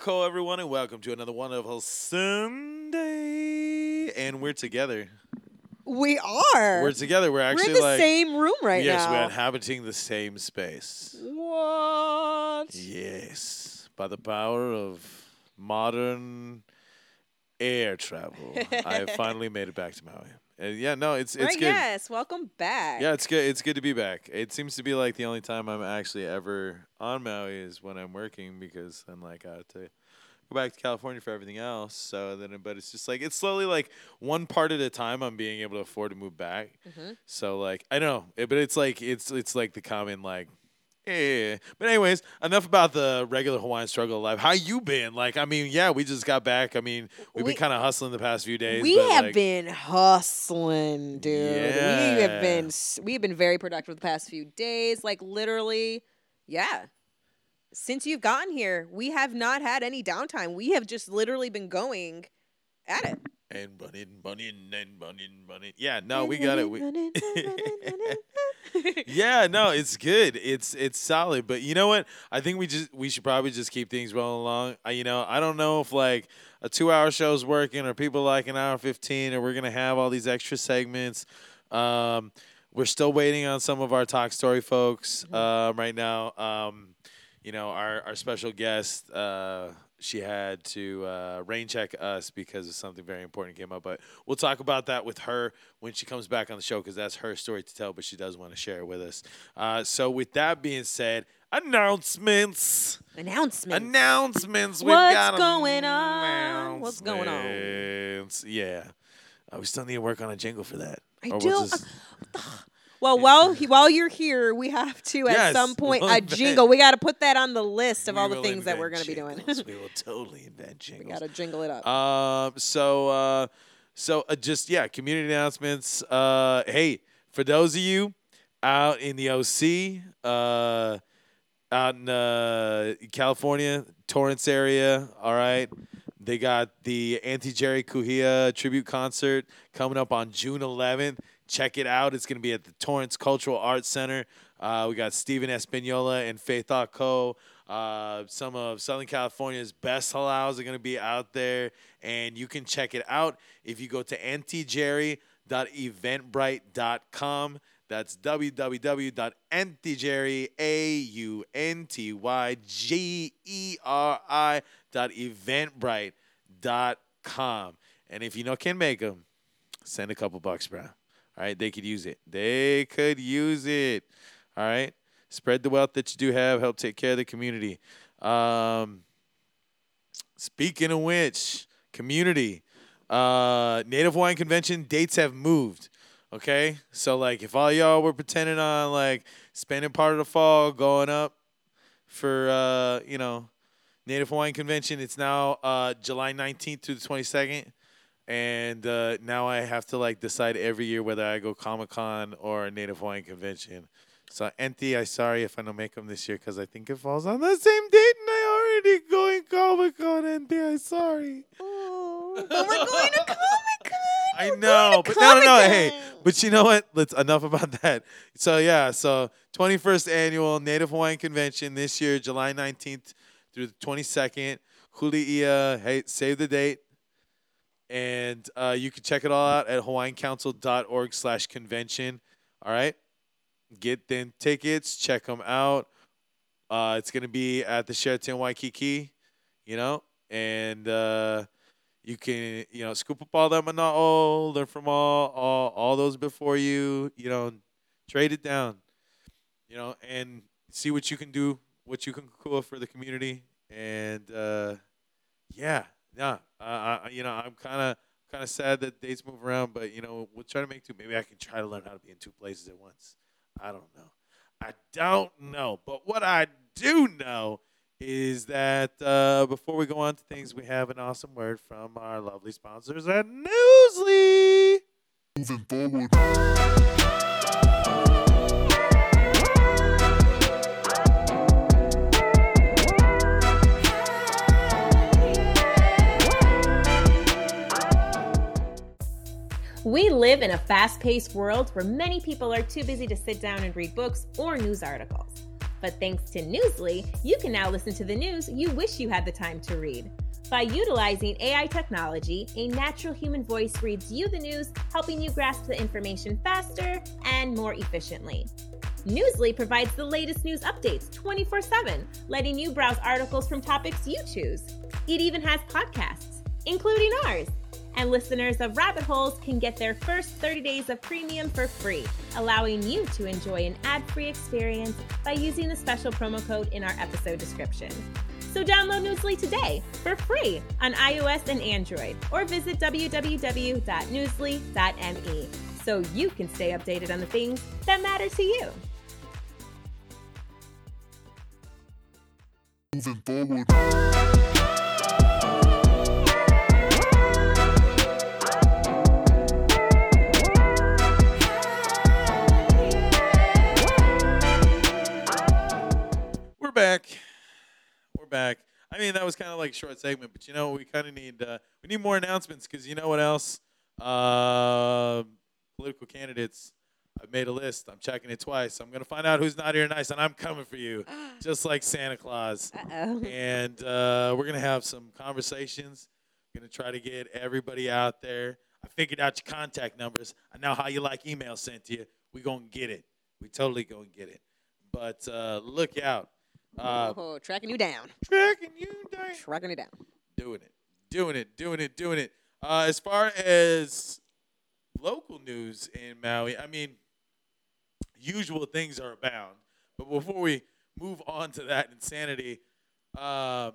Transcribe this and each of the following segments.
Kako, everyone, and welcome to another wonderful Sunday. And we're together. We are. We're together. We're We're actually in the like same room right now. yes, now. we're inhabiting the same space. What? Yes, by the power of modern air travel, I have finally made it back to Maui. And yeah, no, it's it's right, good. yes. Welcome back. Yeah, it's good. It's good to be back. It seems to be like the only time I'm actually ever on Maui is when I'm working because I'm like I have to go back to California for everything else. So then, but it's just like it's slowly like one part at a time. I'm being able to afford to move back. Mhm. So like I know, it, but it's like it's it's like the common like. Yeah, but anyways, enough about the regular Hawaiian struggle of life. How you been? Like, I mean, yeah, we just got back. I mean, we've We- been kind of hustling the past few days. We have like, been hustling, dude. We have been we've been very productive the past few days. Like literally, yeah. Since you've gotten here, we have not had any downtime. We have just literally been going at it. And bunny and bunny and bunny and bunny. Yeah, no, we got it. We, yeah, no, it's good. It's it's solid. But you know what? I think we just we should probably just keep things rolling along. I, you know, I don't know if like a two hour show is working or people like an hour fifteen or we're gonna have all these extra segments. Um, we're still waiting on some of our talk story folks um, right now. Um, you know, our our special guest. Uh, she had to uh, rain check us because of something very important came up. But we'll talk about that with her when she comes back on the show because that's her story to tell. But she does want to share it with us. Uh, so with that being said, announcements. Announcements. Announcements. We've What's going on? What's going on? Yeah. Uh, we still need to work on a jingle for that. I Or do- we'll just- Well, while he, while you're here, we have to at Yes, some point we'll a invent- jingle. We got to put that on the list of all the things that we're going to be doing. we will totally invent jingle. we jingles. got to jingle it up. Um. So. Uh. So. Uh, just yeah. Community announcements. Uh. Hey, for those of you out in the OC, uh, out in uh, California, Torrance area. All right. They got the Aunty Geri Kuhia tribute concert coming up on June 11th. Check it out. It's going to be at the Torrance Cultural Arts Center. Uh, we got Steven Espinola and Faith Co. Uh, some of Southern California's best halaus are going to be out there, and you can check it out if you go to auntygeri.eventbrite.com. That's www.auntygeri, A-U-N-T-Y-G-E-R-I dot eventbrite dot com. And if you know can make them, send a couple bucks, bro. All right, they could use it. They could use it. All right, spread the wealth that you do have. Help take care of the community. Um, speaking of which, community, uh, Native Hawaiian Convention dates have moved. Okay, so like if all y'all were pretending on like spending part of the fall going up for uh, you know Native Hawaiian Convention, it's now uh, July 19th through the 22nd and uh, now I have to like decide every year whether I go Comic Con or Native Hawaiian convention. So, Enti, I sorry if I don't make them this year because I think it falls on the same date, and I already going Comic Con. Enti, I sorry. oh, but we're going to Comic Con. I know, but no, no, no. Hey, but you know what? Let's enough about that. So yeah, so 21st annual Native Hawaiian Convention this year, July 19th through the 22nd. Huli'ia, hey, save the date. And uh, you can check it all out at hawaiiancouncil.org slash convention. All right. Get them tickets, check them out. Uh, it's going to be at the Sheraton Waikiki, you know, and uh, you can, you know, scoop up all that mana'o, learn from all, all, all those before you, you know, trade it down, you know, and see what you can do, what you can cool for the community. And uh, yeah, yeah, uh, you know, I'm kind of kind of sad that dates move around, but you know, we'll try to make two. Maybe I can try to learn how to be in two places at once. I don't know. I don't know. But what I do know is that uh, before we go on to things, we have an awesome word from our lovely sponsors at Newsly. Moving forward. We live in a fast paced world where many people are too busy to sit down and read books or news articles. But thanks to Newsly, you can now listen to the news you wish you had the time to read. By utilizing AI technology, a natural human voice reads you the news, helping you grasp the information faster and more efficiently. Newsly provides the latest news updates 24 7, letting you browse articles from topics you choose. It even has podcasts, including ours. And listeners of Rabbit Holes can get their first 30 days of premium for free, allowing you to enjoy an ad free experience by using the special promo code in our episode description. So download Newsly today for free on iOS and Android, or visit www.newsly.me so you can stay updated on the things that matter to you. Moving forward. Back. We're back. I mean, that was kind of like a short segment, but you know, we kind of need uh, we need more announcements because you know what else? Uh, political candidates. I've made a list. I'm checking it twice. I'm gonna find out who's not here nice, and I'm coming for you, just like Santa Claus. Uh-oh. And uh, we're gonna have some conversations. Gonna try to get everybody out there. I figured out your contact numbers. I know how you like email sent to you. We gonna get it. We totally gonna get it. But uh, look out. Uh, oh, tracking you down. tracking you down. Tracking you down. Doing it, doing it, doing it, doing it. Uh, as far as local news in Maui, I mean, usual things are abound. But before we move on to that insanity, um,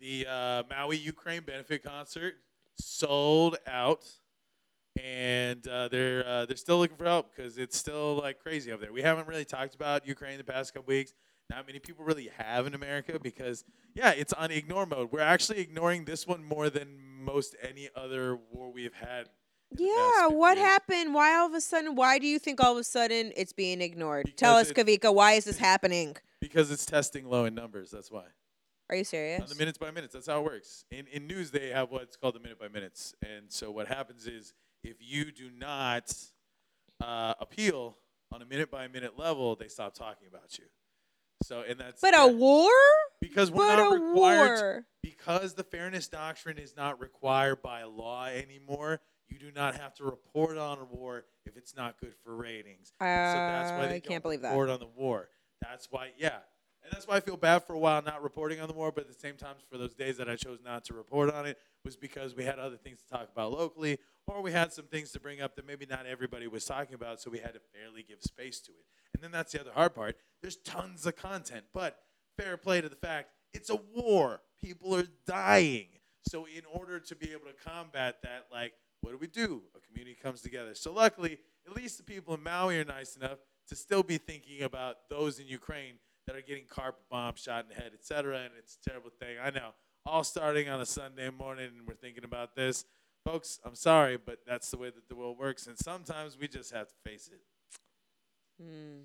the uh, Maui Ukraine benefit concert sold out, and uh, they're uh, they're still looking for help because it's still like crazy over there. We haven't really talked about Ukraine the past couple weeks. Not many people really have in America because yeah, it's on ignore mode. We're actually ignoring this one more than most any other war we've had. in the past Yeah, what years. happened? Why all of a sudden? Why do you think all of a sudden it's being ignored? Tell us, Because it- Kawika, why is this happening? Because it's testing low in numbers. That's why. Are you serious? On the minutes by minutes. That's how it works. In in news, they have what's called the minute by minutes. And so what happens is if you do not uh, appeal on a minute by minute level, they stop talking about you. So and that's But yeah, a war? because we're But not a required to- war. because the fairness doctrine is not required by law anymore. You do not have to report on a war if it's not good for ratings. so that's why Uh, they I can't believe that. report on the war. That's why, yeah, and that's why I feel bad for a while not reporting on the war. But at the same time, for those days that I chose not to report on it, was because we had other things to talk about locally, or we had some things to bring up that maybe not everybody was talking about. So we had to fairly give space to it. And then that's the other hard part. There's tons of content, but fair play to the fact it's a war. People are dying. So in order to be able to combat that, like, what do we do? A community comes together. So luckily, at least the people in Maui are nice enough to still be thinking about those in Ukraine that are getting carpet bombs, shot in the head, etc. And it's a terrible thing. I know. All starting on a Sunday morning, and we're thinking about this. Folks, I'm sorry, but that's the way that the world works. And sometimes we just have to face it. Hmm.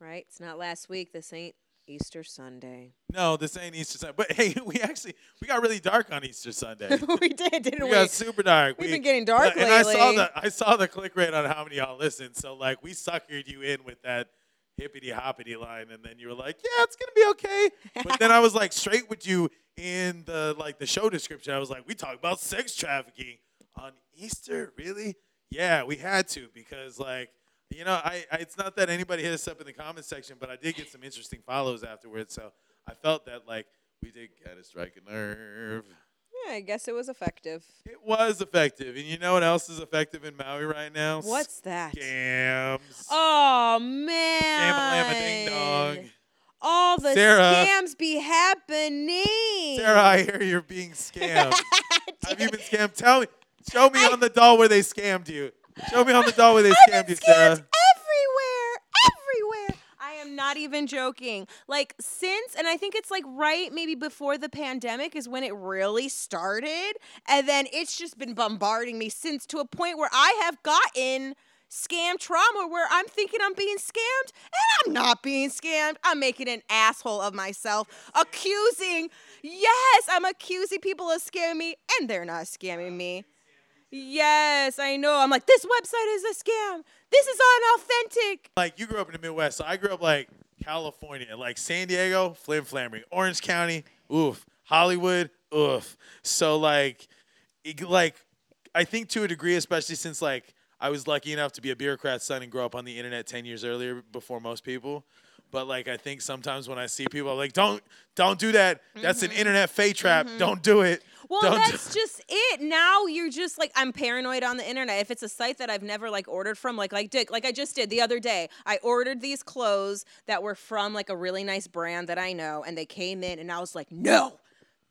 Right? It's not last week. This ain't Easter Sunday. No, this ain't Easter Sunday. But hey, we actually we got really dark on Easter Sunday. we did, didn't we we? got super dark. We've We- been getting dark and I saw the I saw the click rate on how many y'all listened. So like we suckered you in with that hippity hoppity line, and then you were like, "Yeah, it's gonna be okay." But then I was like straight with you in the like the show description. I was like, "We talk about sex trafficking on Easter, really?" Yeah, we had to because like. You know, I, I it's not that anybody hit us up in the comment section, but I did get some interesting follows afterwards. So I felt that like we did kind of strike a nerve. I guess it was effective. It was effective, and you know what else is effective in Maui right now? What's that? scams? Oh Scam-a-lama ding man! dong. All the Sarah. scams be happening. Sarah, I hear you're being scammed. Have you been scammed? Tell me. Show me on the doll where they scammed you. Show me on the doll where they I've scammed you, Sarah. Not even joking. Like since, and I think it's like right maybe before the pandemic is when it really started, and then it's just been bombarding me since to a point where I have gotten scam trauma where I'm thinking I'm being scammed and I'm not being scammed. I'm making an asshole of myself, accusing. Yes, I'm accusing people of scamming me, and they're not scamming me. Yes, I know. I'm like, this website is a scam. This is unauthentic. Like you grew up in the Midwest, so I grew up like California, like San Diego, flim flammery. Orange County, oof. Hollywood, oof. So like, it- like, I think to a degree, especially since like I was lucky enough to be a bureaucrat's son and grow up on the internet ten years earlier before most people. But like, I think sometimes when I see people, I'm like, don't, don't do that. That's an internet fake trap. Don't do it. Well, Don't do- that's just it. Now you're just like I'm paranoid on the internet. If it's a site that I've never like ordered from, like like Dick, like I just did the other day, I ordered these clothes that were from like a really nice brand that I know, and they came in, and I was like, no.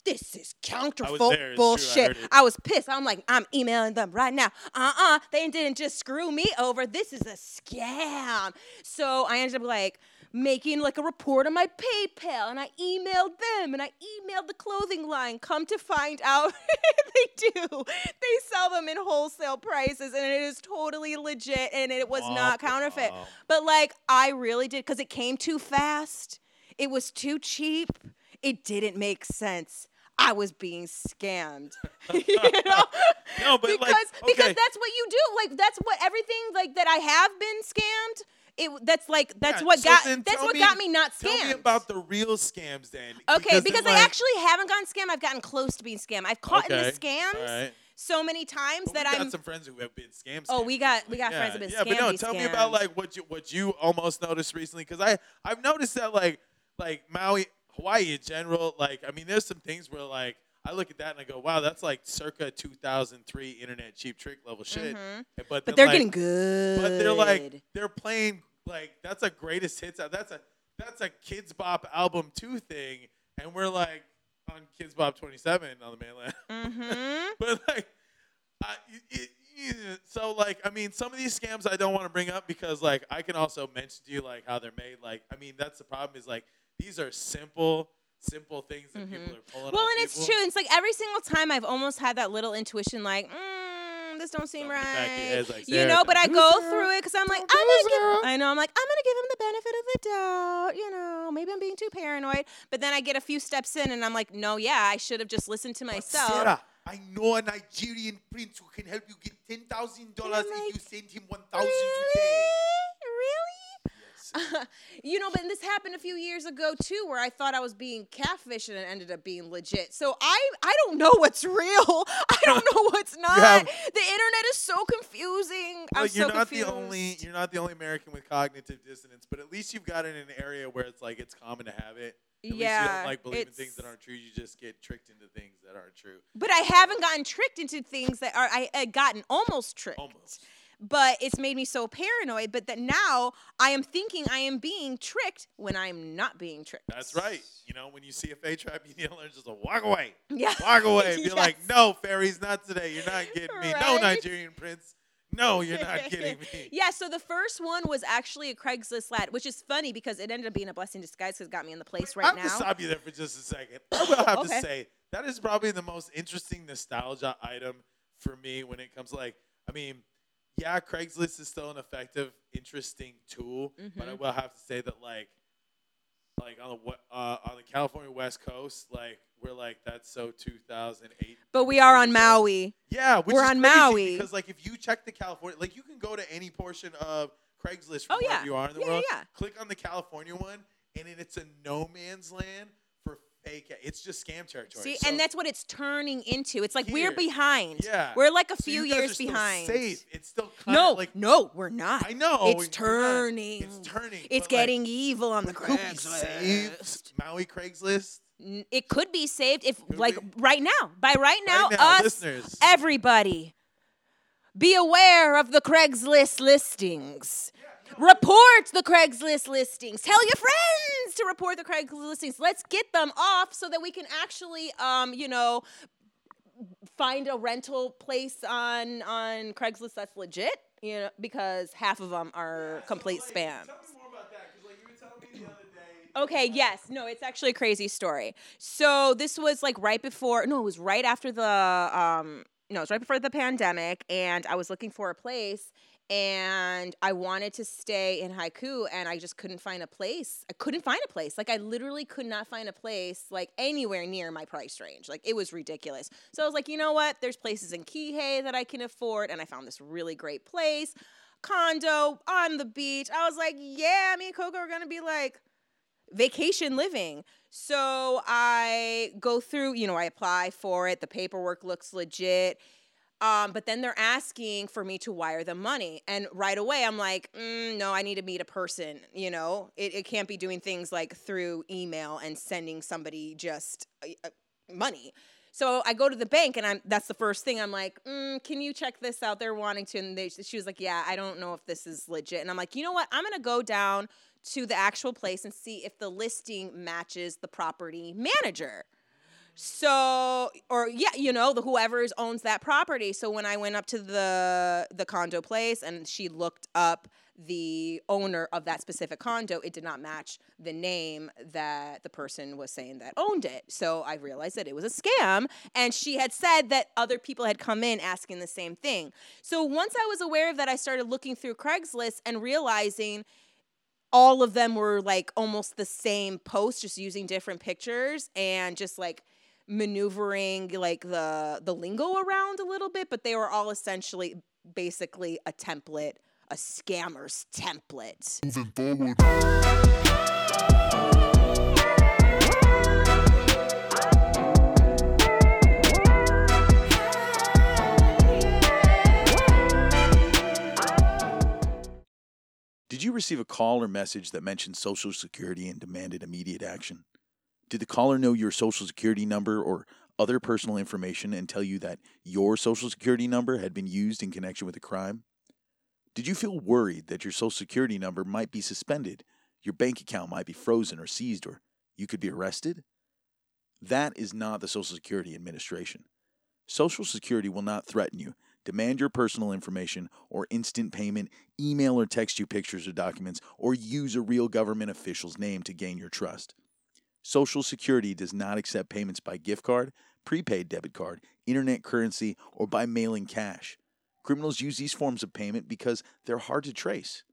This is counterfeit true, I bullshit. I was pissed. I'm like, I'm emailing them right now. Uh uh They didn't just screw me over. This is a scam. So I ended up like making like a report on my PayPal and I emailed them and I emailed the clothing line. Come to find out they do. They sell them in wholesale prices and it is totally legit and it was not Wow. counterfeit. But like I really did because it came too fast. It was too cheap. It didn't make sense. I was being scammed. you know? No, but, like, because because that's what you do. Like that's what everything like that I have been scammed. It that's like that's Yeah, what so got that's what got me not scammed. Tell me about the real scams then. Okay, then, because I like- actually haven't gotten scammed. I've gotten close to being scammed. I've caught in the scams alright. so many times that I'm got some friends who have been scammed. Oh, we got- we got yeah, friends who've been Yeah, but no, tell me about like what you what you almost noticed recently because I I've noticed that like like Maui Hawaii in general like I mean there's some things where like I look at that and I go wow that's like circa 2003 internet cheap trick level shit. Mhm. But but they're like, getting good. but they're like they're playing like that's a greatest hits that's a that's a Kidz Bop album two thing and we're like on Kidz Bop 27 on the mainland. mm-hmm. but like, I, it, it- so like, I mean, some of these scams I don't want to bring up because like I can also mention to you like how they're made. Like, I mean, that's the problem is like these are simple, simple things that people are pulling. Well, and it's true. It's like every single time I've almost had that little intuition, like, mm, this don't seem Something in the back of your head's right. like, you know, but I go Sarah. through it because I'm like, I'm gonna give. I know, I'm like, I'm gonna give him the benefit of the doubt. You know, maybe I'm being too paranoid. But then I get a few steps in, and I'm like, no, yeah, I should have just listened to myself. Sarah, I know a Nigerian prince who can help you get ten thousand dollars like, if you send him one thousand really? today. Really? Yes. you know, but this happened a few years ago too, where I thought I was being catfished and it ended up being legit. So I, I don't know what's real. I don't know what's not. the internet is so confusing. I'm you're so not confused. the only you're not the only American with cognitive dissonance, but at least you've got it in an area where it's like it's common to have it. At least you Yeah, don't like believe in things that aren't true. You just get tricked into things that aren't true. But I haven't gotten tricked into things that are. I, I gotten almost tricked. Almost. But it's made me so paranoid. But that now I am thinking I am being tricked when I'm not being tricked. That's right. You know, when you see a fake trap, you need to learn just to walk away. Yeah. Walk away. Be like, no, fairies, not today. You're not getting me. No, Nigerian prince. No, you're not getting me. Yeah, so the first one was actually a Craigslist ad, which is funny because it ended up being a blessing in disguise because it got me in the place right I right have to now. stop you there for just a second. I will have Okay. to say that is probably the most interesting nostalgia item for me when it comes like I mean, yeah, Craigslist is still an effective, interesting tool, but I Mm-hmm. will have to say that like like on the uh, on the California West Coast, like we're like that's so 2008. But we are on. Maui. Yeah, We're on Maui. because like if you check the California, like you can go to any portion of Craigslist from Oh, wherever yeah. you are in the Yeah, world. yeah, yeah. Click on the California one, and then it's a no man's land It's just scam territory. See, So- and that's what it's turning into. It's like Here. we're behind. Yeah. We're like a so few years behind. Safe. It's still kind No, of like no, we're not. I know It's turning. It's turning. It's but, like, getting evil on the could we save Craigslist. Maui Craigslist. It could be saved if, Could like, we? right now. By right now, Right now, us, listeners. everybody, be aware of the Craigslist listings. Report the Craigslist listings. Tell your friends to report the Craigslist listings. Let's get them off so that we can actually, um, you know, find a rental place on on Craigslist that's legit. You know, because half of them are complete spams. Tell me more about that like you were telling me the other day. Okay, yes. No, it's actually a crazy story. So this was like right before no, it was right after the um no, it was right before the pandemic and I was looking for a place and I wanted to stay in Haiku and I just couldn't find a place. I couldn't find a place. Like I literally could not find a place like anywhere near my price range. Like it was ridiculous. So I was like, you know what? There's places in Kihei that I can afford and I found this really great place. Condo on the beach. I was like, yeah, me and Coco are gonna be like vacation living. So I go through, you know, I apply for it. The paperwork looks legit. Um, but then they're asking for me to wire them money. And right away, I'm like, mm, no, I need to meet a person. You know, it, it can't be doing things like through email and sending somebody just uh, uh, money. So I go to the bank, and I'm that's the first thing. I'm like, mm, can you check this out? They're wanting to, and they, she was like, yeah, I don't know if this is legit. And I'm like, you know what? I'm gonna go down to the actual place and see if the listing matches the property manager. So, or yeah, you know, the whoever owns that property. So when I went up to the the condo place and she looked up the owner of that specific condo, it did not match the name that the person was saying that owned it. So I realized that it was a scam. And she had said that other people had come in asking the same thing. So once I was aware of that, I started looking through Craigslist and realizing all of them were like almost the same post, just using different pictures and just like maneuvering like the the lingo around a little bit, but they were all essentially basically a template, a scammer's template. Moving forward. Did you receive a call or message that mentioned Social Security and demanded immediate action? Did the caller know your Social Security number or other personal information and tell you that your Social Security number had been used in connection with a crime? Did you feel worried that your Social Security number might be suspended, your bank account might be frozen or seized, or you could be arrested? That is not the Social Security Administration. Social Security will not threaten you, demand your personal information, or instant payment, email or text you pictures or documents, or use a real government official's name to gain your trust. Social Security does not accept payments by gift card, prepaid debit card, internet currency, or by mailing cash. Criminals use these forms of payment because they're hard to trace.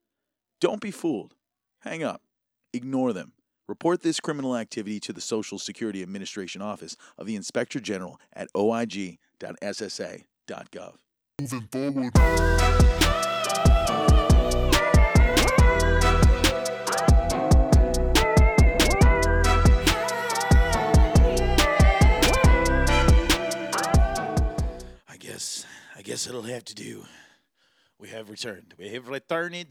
Don't be fooled. Hang up. Ignore them. Report this criminal activity to the Social Security Administration Office of the Inspector General at oig.ssa.gov. Moving forward. I guess it'll have to do. We have returned. We have returned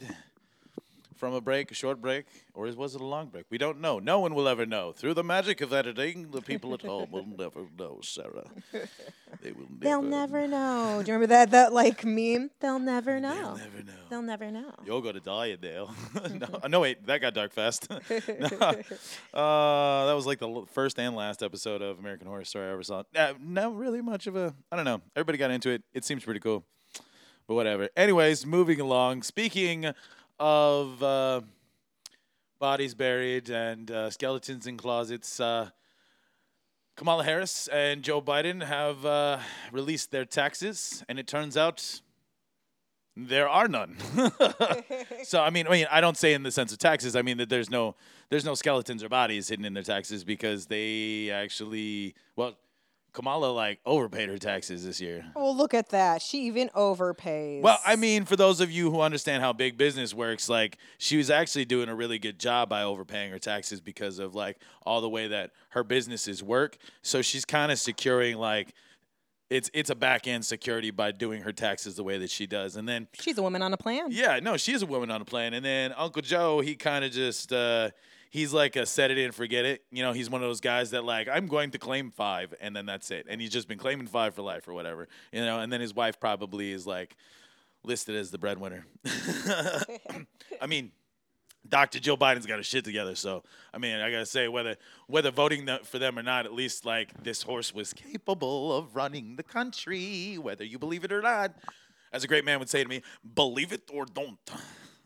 from a break, a short break, or was it a long break? We don't know. No one will ever know. Through the magic of editing, the people at home will never know, Sarah. They will never. They'll never know. Do you remember that that like meme? They'll never know. They'll never know. They'll never know. You're gonna die in Dale. no, no, wait, that got dark fast. no, uh, that was like the l- first and last episode of American Horror Story I ever saw. Uh, not really much of a. I don't know. Everybody got into it. It seems pretty cool, but whatever. Anyways, moving along. Speaking of uh, bodies buried and uh, skeletons in closets. Uh, Kamala Harris and Joe Biden have uh, released their taxes, and it turns out there are none. so I mean, I mean, I don't say in the sense of taxes. I mean that there's no there's no skeletons or bodies hidden in their taxes because they actually well, Kamala like overpaid her taxes this year. Well, look at that. She even overpays. Well, I mean, for those of you who understand how big business works, like she was actually doing a really good job by overpaying her taxes because of like all the way that her businesses work. So she's kind of securing like it's it's a back end security by doing her taxes the way that she does. And then she's a woman on a plan. yeah, no, she is a woman on a plan. And then Uncle Joe, he kind of just uh, he's like a set it and forget it. You know, he's one of those guys that like I'm going to claim five, and then that's it. And he's just been claiming five for life or whatever. You know, and then his wife probably is like listed as the breadwinner. I mean. Dr. Joe Biden's got his shit together, so I mean, I gotta say, whether whether voting for them or not, at least like this horse was capable of running the country, whether you believe it or not. As a great man would say to me, believe it or don't.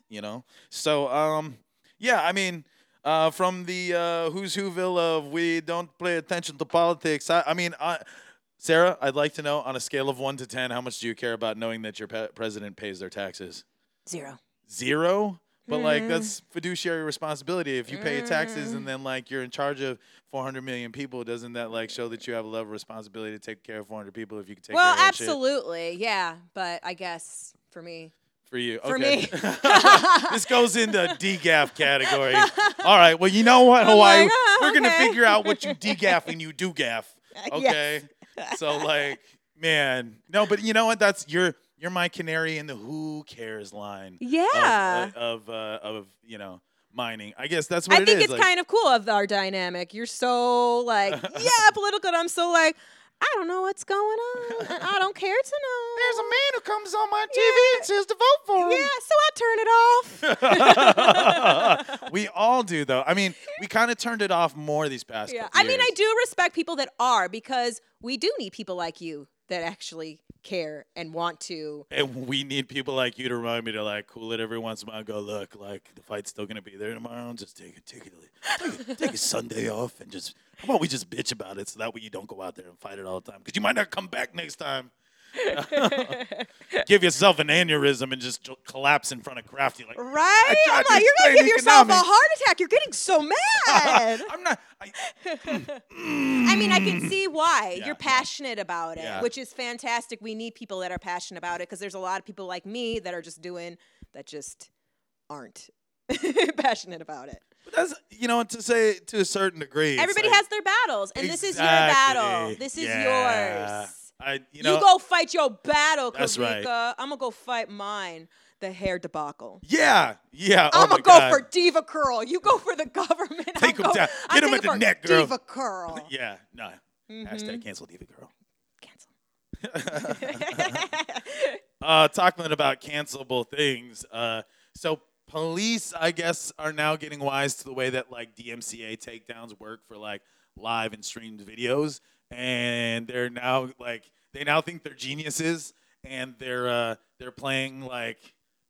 You know. So, um, yeah, I mean, uh, from the uh, who's whoville of we don't pay attention to politics. I, I mean, I, Sarah, I'd like to know on a scale of one to ten, how much do you care about knowing that your pe- president pays their taxes? Zero. Zero. But like that's fiduciary responsibility. If you pay your taxes and then like you're in charge of 400 million people, doesn't that like show that you have a level of responsibility to take care of 400 people if you can take well, care of shit? absolutely, yeah. But I guess for me, For you. For okay. me. this goes into DGAF category. All right. Well, you know what, Hawaii? like, ah, We're gonna okay. figure out what you DGAF and you do gaff. Yes. Okay. so like, man, no, but you know what? That's you're you're my canary in the who cares line. Yeah. Of uh, of, uh, of you know mining. I guess that's what I it think is. it's like, kind of cool of our dynamic. You're so like, yeah, political. and I'm so like, I don't know what's going on. and I don't care to know. There's a man who comes on my TV Yeah. and says to vote for him. Yeah, so I turn it off. we all do though. I mean, we kind of turned it off more these past. yeah, couple I mean, I do respect people that are because we do need people like you that actually care and want to. And we need people like you to remind me to like cool it every once in a while. Go look, like the fight's still gonna be there tomorrow. Just take a take it, take, a- take a Sunday off, and just how about we just bitch about it so that way you don't go out there and fight it all the time because you might not come back next time. Give yourself an aneurysm and just collapse in front of Crafty like. Right? I'm like, you're gonna give yourself a heart attack. You're getting so mad. I'm not. I, I mean, I can see why Yeah, you're passionate about it, Yeah. which is fantastic. We need people that are passionate about it because there's a lot of people like me that are just doing that just aren't passionate about it. But that's you know to say to a certain degree. Everybody like- has their battles, and this is your battle. This is Yeah. yours. I you You, go fight your battle, That's right. Kawika. I'm gonna go fight mine. The hair debacle. yeah yeah. oh I'm gonna go God. for DevaCurl. You go for the government. Take I'm 'em go- down. I'm Get 'em at the neck, girl. DevaCurl. Yeah no. Mm-hmm. Hashtag cancel diva girl. Cancel. Uh, talking about cancelable things. Uh, so police, I guess, are now getting wise to the way that like DMCA takedowns work for like live and streamed videos, and they're now like they now think they're geniuses, and they're uh, they're playing like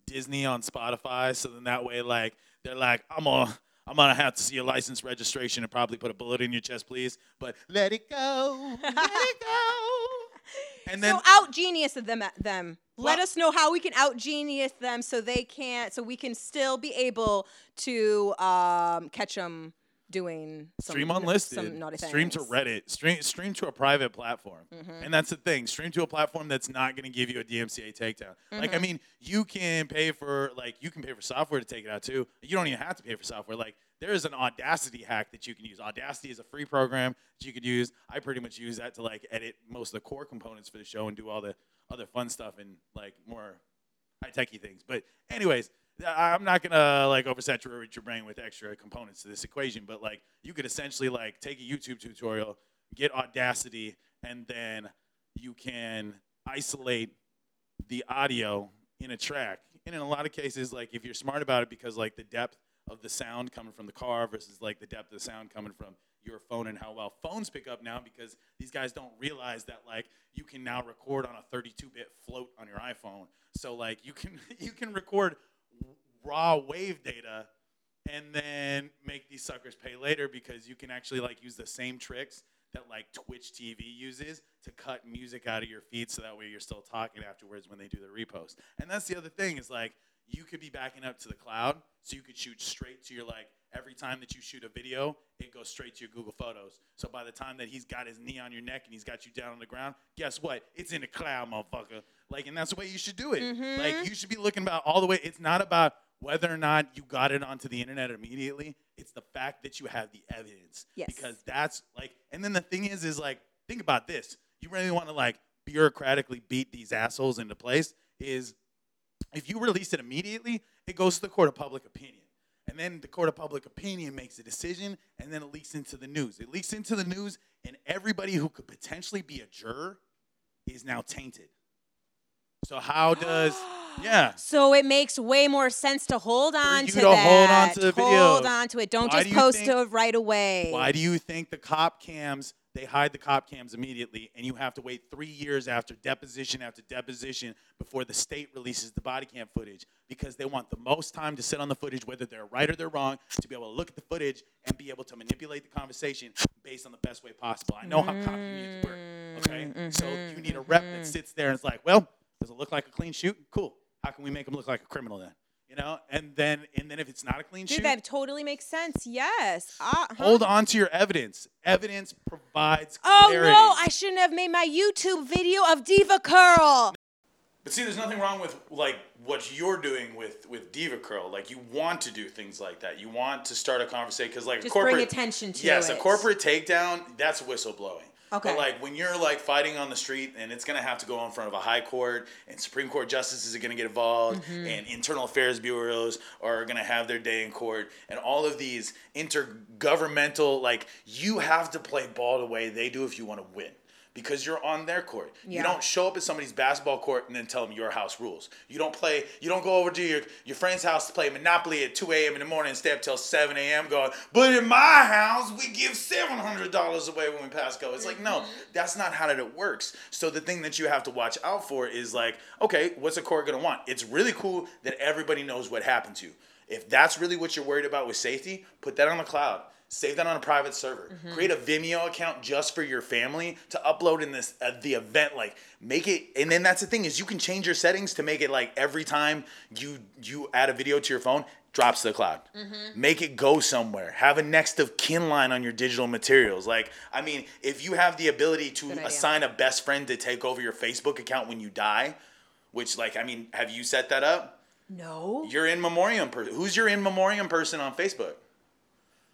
Disney on Spotify. So then that way, like they're like, I'm gonna. I'm gonna have to see a license registration and probably put a bullet in your chest, please. But let it go, let it go. And then so out genius them them. Let us know how we can out genius them so they can't so we can still be able to um, catch them doing some, stream unlisted, some naughty stream to. Reddit, stream stream to a private platform, Mm-hmm. and that's the thing. Stream to a platform that's not going to give you a DMCA takedown. Like Mm-hmm. I mean, you can pay for like you can pay for software to take it out too. You don't even have to pay for software. Like there is an Audacity hack that you can use. Audacity is a free program that you could use. I pretty much use that to like edit most of the core components for the show and do all the other fun stuff and like more high techy things. But anyways, I'm not gonna uh, like oversaturate your brain with extra components to this equation. But like you could essentially like take a YouTube tutorial, get Audacity, and then you can isolate the audio in a track. And in a lot of cases, like if you're smart about it, because like the depth of the sound coming from the car versus like the depth of the sound coming from your phone and how well phones pick up now because these guys don't realize that like you can now record on a 32-bit float on your iPhone. So like you can you can record raw wave data and then make these suckers pay later because you can actually like use the same tricks that like Twitch TV uses to cut music out of your feed so that way you're still talking afterwards when they do the repost. And that's the other thing is like you could be backing up to the cloud so you could shoot straight to your like every time that you shoot a video, it goes straight to your Google Photos. So by the time that he's got his knee on your neck and he's got you down on the ground, guess what? It's in the cloud, motherfucker. Like, and that's the way you should do it. Mm-hmm. Like, you should be looking about all the way. It's not about whether or not you got it onto the internet immediately. It's the fact that you have the evidence. Yes. Because that's like, and then the thing is, is like, think about this. You really want to like bureaucratically beat these assholes into place. Is if you release it immediately, it goes to the court of public opinion. And then the court of public opinion makes a decision, and then it leaks into the news. It leaks into the news, and everybody who could potentially be a juror is now tainted. So how does yeah? So it makes way more sense to hold on you to to hold on to the video. Hold on to it. Don't Why just do post think- it right away. Why do you think the cop cams they hide the cop cams immediately, and you have to wait three years after deposition after deposition before the state releases the body cam footage? Because they want the most time to sit on the footage, whether they're right or they're wrong, to be able to look at the footage and be able to manipulate the conversation based on the best way possible. I know how cop communities work. Okay, so you need a rep that mm. sits there and it's like, well, does it look like a clean shoot? Cool. How can we make him look like a criminal then? You know, and then and then if it's not a clean Dude, shoot, that totally makes sense. Yes. Uh, huh? hold on to your evidence. Evidence provides Oh clarity. no, I shouldn't have made my YouTube video of DevaCurl. But see, there's nothing wrong with like what you're doing with with DevaCurl. Like you want to do things like that. You want to start a conversation because like a Just corporate bring attention to it. yes, a corporate takedown that's whistleblowing. Okay. But like when you're like fighting on the street and it's gonna have to go in front of a high court and Supreme Court justices are gonna get involved Mm-hmm. and internal affairs bureaus are gonna have their day in court and all of these intergovernmental like you have to play ball the way they do if you want to win. Because you're on their court. You don't show up at somebody's basketball court and then tell them your house rules. You don't play. You don't go over to your, your friend's house to play Monopoly at 2 a.m. in the morning and stay up till 7 a.m. going. But in my house, we give seven hundred dollars away when we pass go. It's like no, mm-hmm. that's not how that it works. So the thing that you have to watch out for is like, okay, what's a court gonna want? It's really cool that everybody knows what happened to you. If that's really what you're worried about with safety, put that on the cloud. Save that on a private server. Create a Vimeo account just for your family to upload in this uh, the event. Like make it, and then that's the thing is you can change your settings to make it like every time you you add a video to your phone, drops to the cloud. Make it go somewhere. Have a next of kin line on your digital materials. Like I mean, if you have the ability to assign a best friend to take over your Facebook account when you die, which like I mean, have you set that up? No. Your in memoriam person. Who's your in memoriam person on Facebook?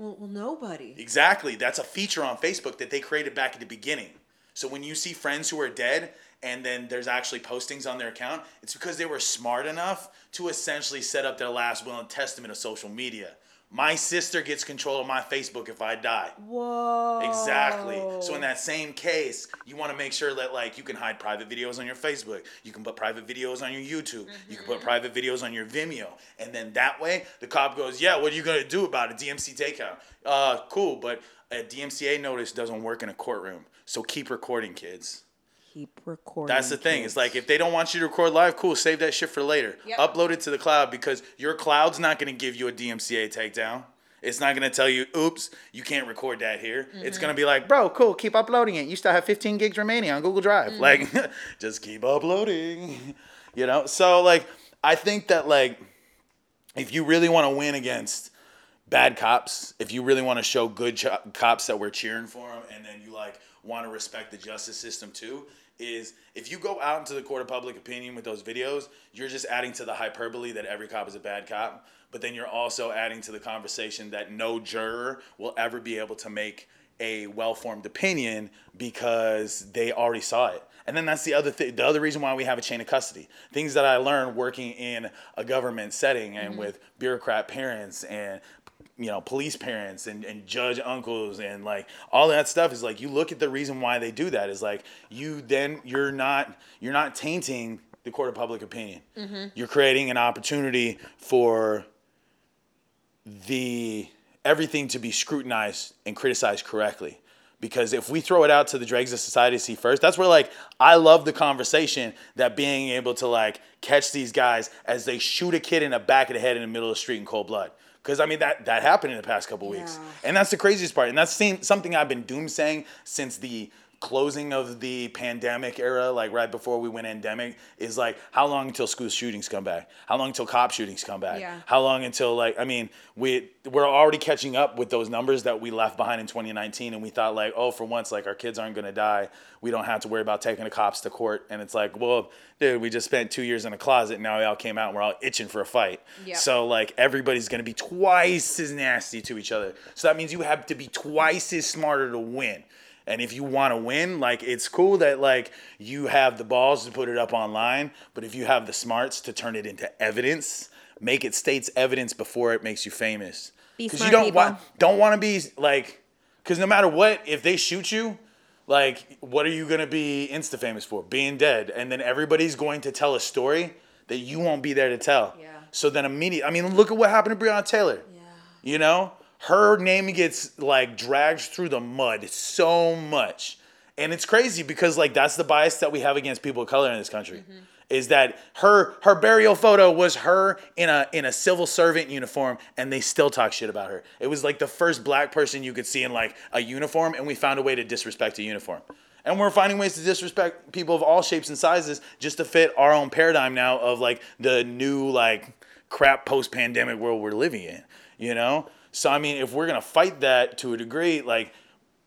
Well, well, nobody. Exactly. That's a feature on Facebook that they created back at the beginning. So when you see friends who are dead and then there's actually postings on their account, it's because they were smart enough to essentially set up their last will and testament of social media. My sister gets control of my Facebook if I die. Whoa. Exactly. So in that same case, you want to make sure that like you can hide private videos on your Facebook, you can put private videos on your YouTube, you can put private videos on your Vimeo, and then that way the cop goes, "Yeah, what are you gonna do about it? DMC takeout? Uh, cool, but a DMCA notice doesn't work in a courtroom, so keep recording, kids." Keep recording. That's the thing. kids. It's like if they don't want you to record live, cool, save that shit for later. Yep. Upload it to the cloud because your cloud's not going to give you a DMCA takedown. It's not going to tell you, oops, you can't record that here. It's Mm-hmm. going to be like, bro, cool, keep uploading it. You still have 15 gigs remaining on Google Drive. Mm-hmm. Like, just keep uploading. You know? So, like, I think that, like, if you really want to win against bad cops, if you really want to show good cho- cops that we're cheering for them, and then you like want to respect the justice system too, is if you go out into the court of public opinion with those videos, you're just adding to the hyperbole that every cop is a bad cop, but then you're also adding to the conversation that no juror will ever be able to make a well-formed opinion because they already saw it. And then that's the other thing. The other reason why we have a chain of custody. Things that I learned working in a government setting and mm-hmm. with bureaucrat parents and you know police parents and, and judge uncles and like all that stuff is like you look at the reason why they do that is like you then you're not you're not tainting the court of public opinion. Mm-hmm. You're creating an opportunity for the everything to be scrutinized and criticized correctly. Because if we throw it out to the dregs of society to see first, that's where like I love the conversation that being able to like catch these guys as they shoot a kid in the back of the head in the middle of the street in cold blood. Because I mean that that happened in the past couple weeks, Yeah. and that's the craziest part. And that's same, something I've been doom saying since the closing of the pandemic era, like right before we went endemic, is like how long until school shootings come back? How long until cop shootings come back? Yeah. How long until like I mean we we're already catching up with those numbers that we left behind in 2019, and we thought like oh for once like our kids aren't gonna die, we don't have to worry about taking the cops to court, and it's like well dude we just spent two years in a closet, now we all came out and we're all itching for a fight. Yep. So like everybody's gonna be twice as nasty to each other. So that means you have to be twice as smarter to win. And if you want to win, like it's cool that like you have the balls to put it up online, but if you have the smarts to turn it into evidence, make it states evidence before it makes you famous. Because you don't want don't want to be like because no matter what, if they shoot you, like what are you gonna be insta famous for? Being dead, and then everybody's going to tell a story that you won't be there to tell. Yeah. So then immediately, I mean, look at what happened to Breonna Taylor. Yeah. You know, her name gets like dragged through the mud so much. And it's crazy because like that's the bias that we have against people of color in this country. Mm-hmm. Is that her her burial photo was her in a in a civil servant uniform and they still talk shit about her. It was like the first black person you could see in like a uniform and we found a way to disrespect a uniform. And we're finding ways to disrespect people of all shapes and sizes just to fit our own paradigm now of like the new like crap post pandemic world we're living in, you know? So I mean, if we're gonna fight that to a degree, like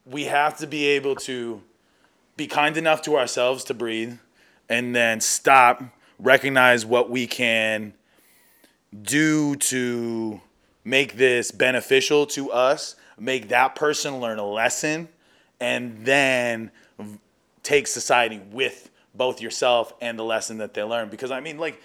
we have to be able to be kind enough to ourselves to breathe and then stop recognize what we can do to make this beneficial to us, make that person learn a lesson, and then take society with both yourself and the lesson that they learn. Because I mean, like,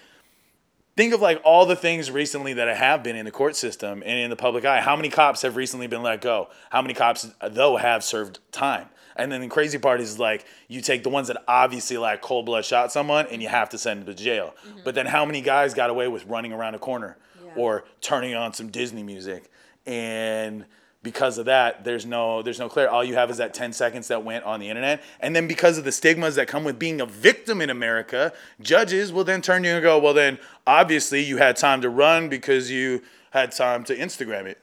think of like all the things recently that have been in the court system and in the public eye. How many cops have recently been let go? How many cops, though, have served time? And then the crazy part is like you take the ones that obviously like cold blood shot someone and you have to send them to jail. Mm-hmm. But then how many guys got away with running around a corner Yeah. or turning on some Disney music? And because of that, there's no there's no clear. All you have is that 10 seconds that went on the internet. And then because of the stigmas that come with being a victim in America, judges will then turn to you and go, well then obviously you had time to run because you had time to Instagram it.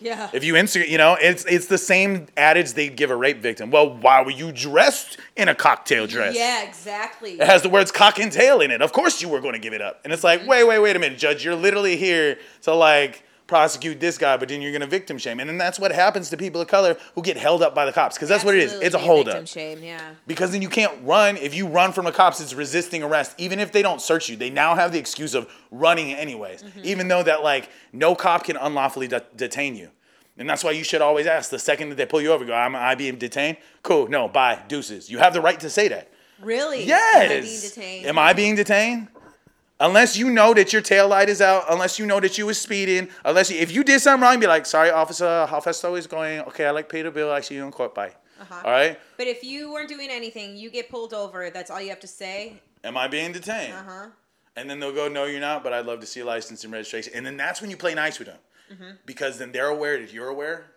Yeah. If you Instagram, you know, it's it's the same adage they'd give a rape victim. Well, why were you dressed in a cocktail dress? Yeah, exactly. It has the words cock and tail in it. Of course you were going to give it up. And it's like, mm-hmm. wait, wait, wait a minute, judge. You're literally here to like prosecute this guy, but then you're going to victim shame. And then that's what happens to people of color who get held up by the cops because that's what it is. It's a be hold victim. Shame, yeah. Because then you can't run. If you run from the cops, it's resisting arrest. Even if they don't search you, they now have the excuse of running anyways. Mm-hmm. Even though that like no cop can unlawfully de- detain you. And that's why you should always ask the second that they pull you over, go, am I being detained? Cool, no, bye, deuces. You have the right to say that. Really? Yes. Am I being detained? Am I being detained? Unless you know that your tail light is out, unless you know that you was speeding, unless you, if you did something wrong, be like, sorry, officer, how fast are we going? Okay, I like pay the bill. I see you in court. Bye. Uh-huh. All right. But if you weren't doing anything, you get pulled over. That's all you have to say. Am I being detained? Uh huh. And then they'll go, no, you're not, but I'd love to see a license and registration. And then that's when you play nice with them. Mm-hmm. Because then they're aware that you're aware.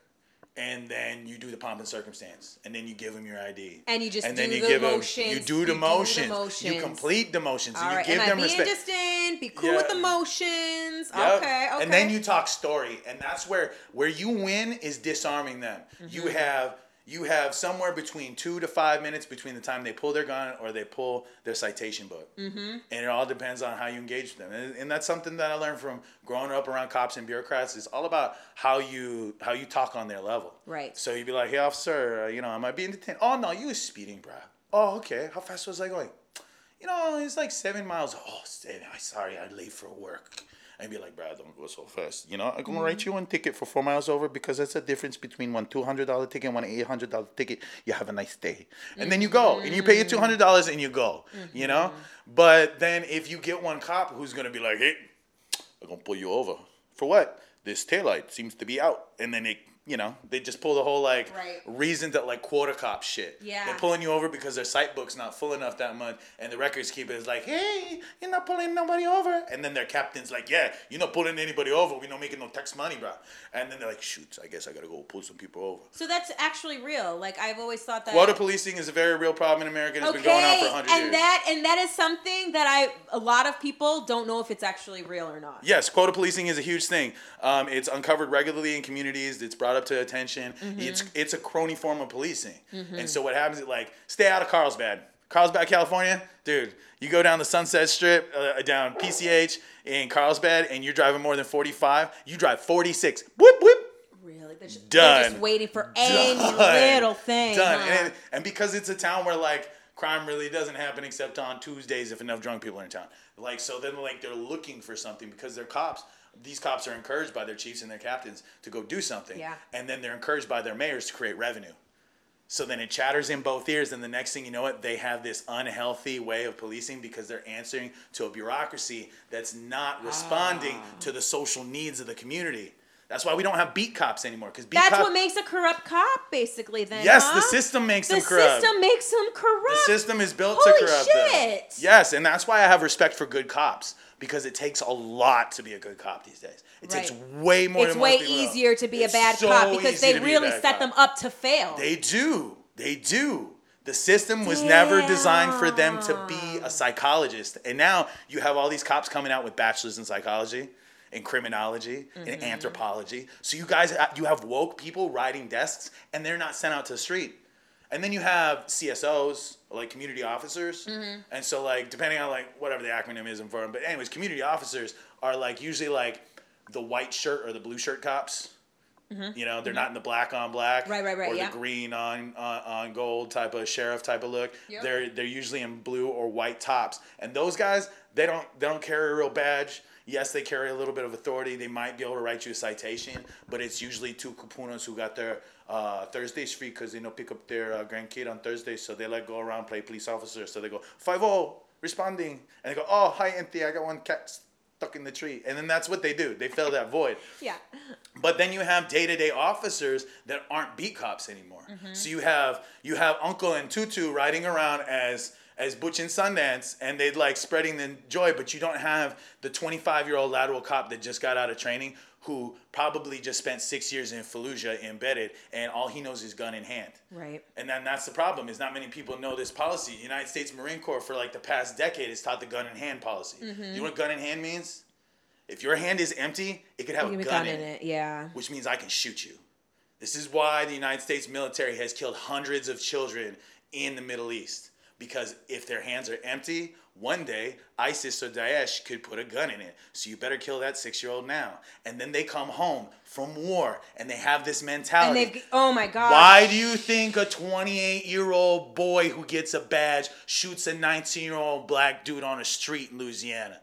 And then you do the pomp and circumstance. And then you give them your ID. And you just and do then you the give motions. you do You the do the motions. You complete the motions. All and you right. give Am I them being respect. distant? Be cool with the motions. Yep. Okay. Okay. And then you talk story, and that's where where you win is disarming them. You Mm-hmm. have you have somewhere between two to five minutes between the time they pull their gun or they pull their citation book, mm-hmm. and it all depends on how you engage with them. And, and that's something that I learned from growing up around cops and bureaucrats. It's all about how you how you talk on their level. Right. So you'd be like, "Hey, officer, uh, you know, am I being detained? Oh no, you was speeding, bro. Oh, okay. How fast was I going? you know, it's like seven miles. Oh, seven. I'm sorry, I'm late for work. I'd be like, Brad, don't go so fast. You know, I'm gonna write mm-hmm. you one ticket for four miles over because that's the difference between one two hundred dollar ticket and one eight hundred dollar ticket. You have a nice day, and then you go and you pay your mm-hmm. two hundred dollars and you go. You know, mm-hmm. but then if you get one cop who's gonna be like, hey, I'm gonna pull you over for what? This taillight seems to be out, and then they. You know, they just pull the whole like Right. reason that like quarter cop shit. Yeah. They're pulling you over because their site book's not full enough that month, and the records keeper is like, "Hey, you're not pulling nobody over," and then their captain's like, "Yeah, you're not pulling anybody over. We're not making no tax money, bro." And then they're like, "Shoot, I guess I gotta go pull some people over." So that's actually real. Like I've always thought that. Quota policing is a very real problem in America. and It's been going on for 100 and years. that and that is something that I a lot of people don't know if it's actually real or not. Yes, quota policing is a huge thing. Um, it's uncovered regularly in communities. It's brought up to attention. Mm-hmm. It's it's a crony form of policing. And so what happens is like stay out of Carlsbad, Carlsbad, California, dude. You go down the Sunset Strip, uh, down PCH in Carlsbad, and you're driving more than 45. You drive 46. Whoop whoop. Really, they're just, Done. They're just waiting for any Done. little thing. Done. huh? And, and because it's a town where like crime really doesn't happen except on Tuesdays if enough drunk people are in town. Like so then like they're looking for something because they're cops. These cops are encouraged by their chiefs and their captains to go do something. Yeah. And then they're encouraged by their mayors to create revenue. So then it chatters in both ears, and the next thing you know it, they have this unhealthy way of policing because they're answering to a bureaucracy that's not responding Ah. to the social needs of the community. That's why we don't have beat cops anymore. Because beat That's cop- what makes a corrupt cop, basically. Then Yes, huh? the system makes the them corrupt. The system makes them corrupt. The system is built Holy to corrupt them. Yes, and that's why I have respect for good cops because it takes a lot to be a good cop these days. It takes way more. it's way know. easier to be It's a bad so cop because they be really set cop. them up to fail. They do. They do. The system was never designed for them to be a psychologist. And now you have all these cops coming out with bachelors in psychology in criminology Mm-hmm. in anthropology. So you guys you have woke people riding desks and they're not sent out to the street. And then you have CSOs, like community officers. Mm-hmm. And so like depending on like whatever the acronym is for them, but anyways, community officers are like usually like the white shirt or the blue shirt cops You know, they're not in the black on black, Right, right, right, or yeah. the green on, on on gold type of sheriff type of look. Yep. They're they're usually in blue or white tops, and those guys they don't they don't carry a real badge. Yes, they carry a little bit of authority. They might be able to write you a citation, but it's usually two kupunas who got their uh, Thursdays free because they know pick up their uh, grandkid on Thursday, so they like go around play police officer. So they go five zero responding, and they go, oh hi Auntie, I got one cat stuck in the tree, and then that's what they do. They fill that void. Yeah. But then you have day to day officers that aren't beat cops anymore. Mm-hmm. So you have you have Uncle and Tutu riding around as as Butch and Sundance, and they'd like spreading the joy. But you don't have the 25 year old lateral cop that just got out of training who probably just spent six years in Fallujah embedded, and all he knows is gun in hand. Right. And then that's the problem is not many people know this policy. The United States Marine Corps for like the past decade has taught the gun in hand policy. Mm-hmm. You know what gun in hand means? If your hand is empty, it could have a gun, gun in in it it. Yeah. which means I can shoot you. This is why the United States military has killed hundreds of children in the Middle East. Because if their hands are empty, one day ISIS or Daesh could put a gun in it. So you better kill that six year old now. And then they come home from war and they have this mentality. And they've oh my god. Why do you think a 28 year old boy who gets a badge shoots a 19 year old black dude on a street in Louisiana?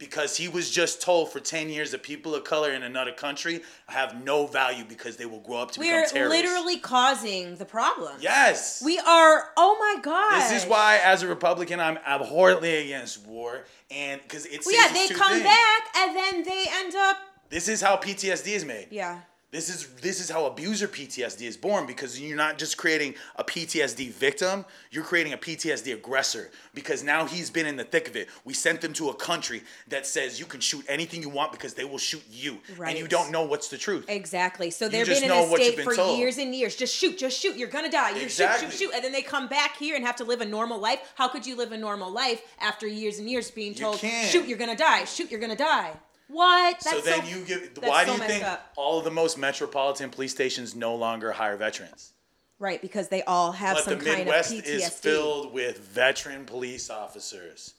Because he was just told for 10 years that people of color in another country have no value because they will grow up to We're become terrorists. We're literally causing the problem. Yes. We are. Oh my god. this is why, as a Republican, I'm abhorrently against war. And because it's. Well, yeah, they come back and then they end up. This is how PTSD is made. Yeah. This is this is how abuser PTSD is born because you're not just creating a PTSD victim, you're creating a PTSD aggressor because now he's been in the thick of it. We sent them to a country that says you can shoot anything you want because they will shoot you, and you don't know what's the truth. Exactly. So they've just been in know a state for told. years and years. Just shoot, just shoot. You're gonna die. You Exactly. shoot, shoot, shoot, and then they come back here and have to live a normal life. How could you live a normal life after years and years being told, can't. "Shoot, you're gonna die. Shoot, you're gonna die." What? That's so then you give. Why so do you messed think up. all of the most metropolitan police stations no longer hire veterans? right because they all have But some kind Midwest of PTSD. The Midwest is filled with veteran police officers.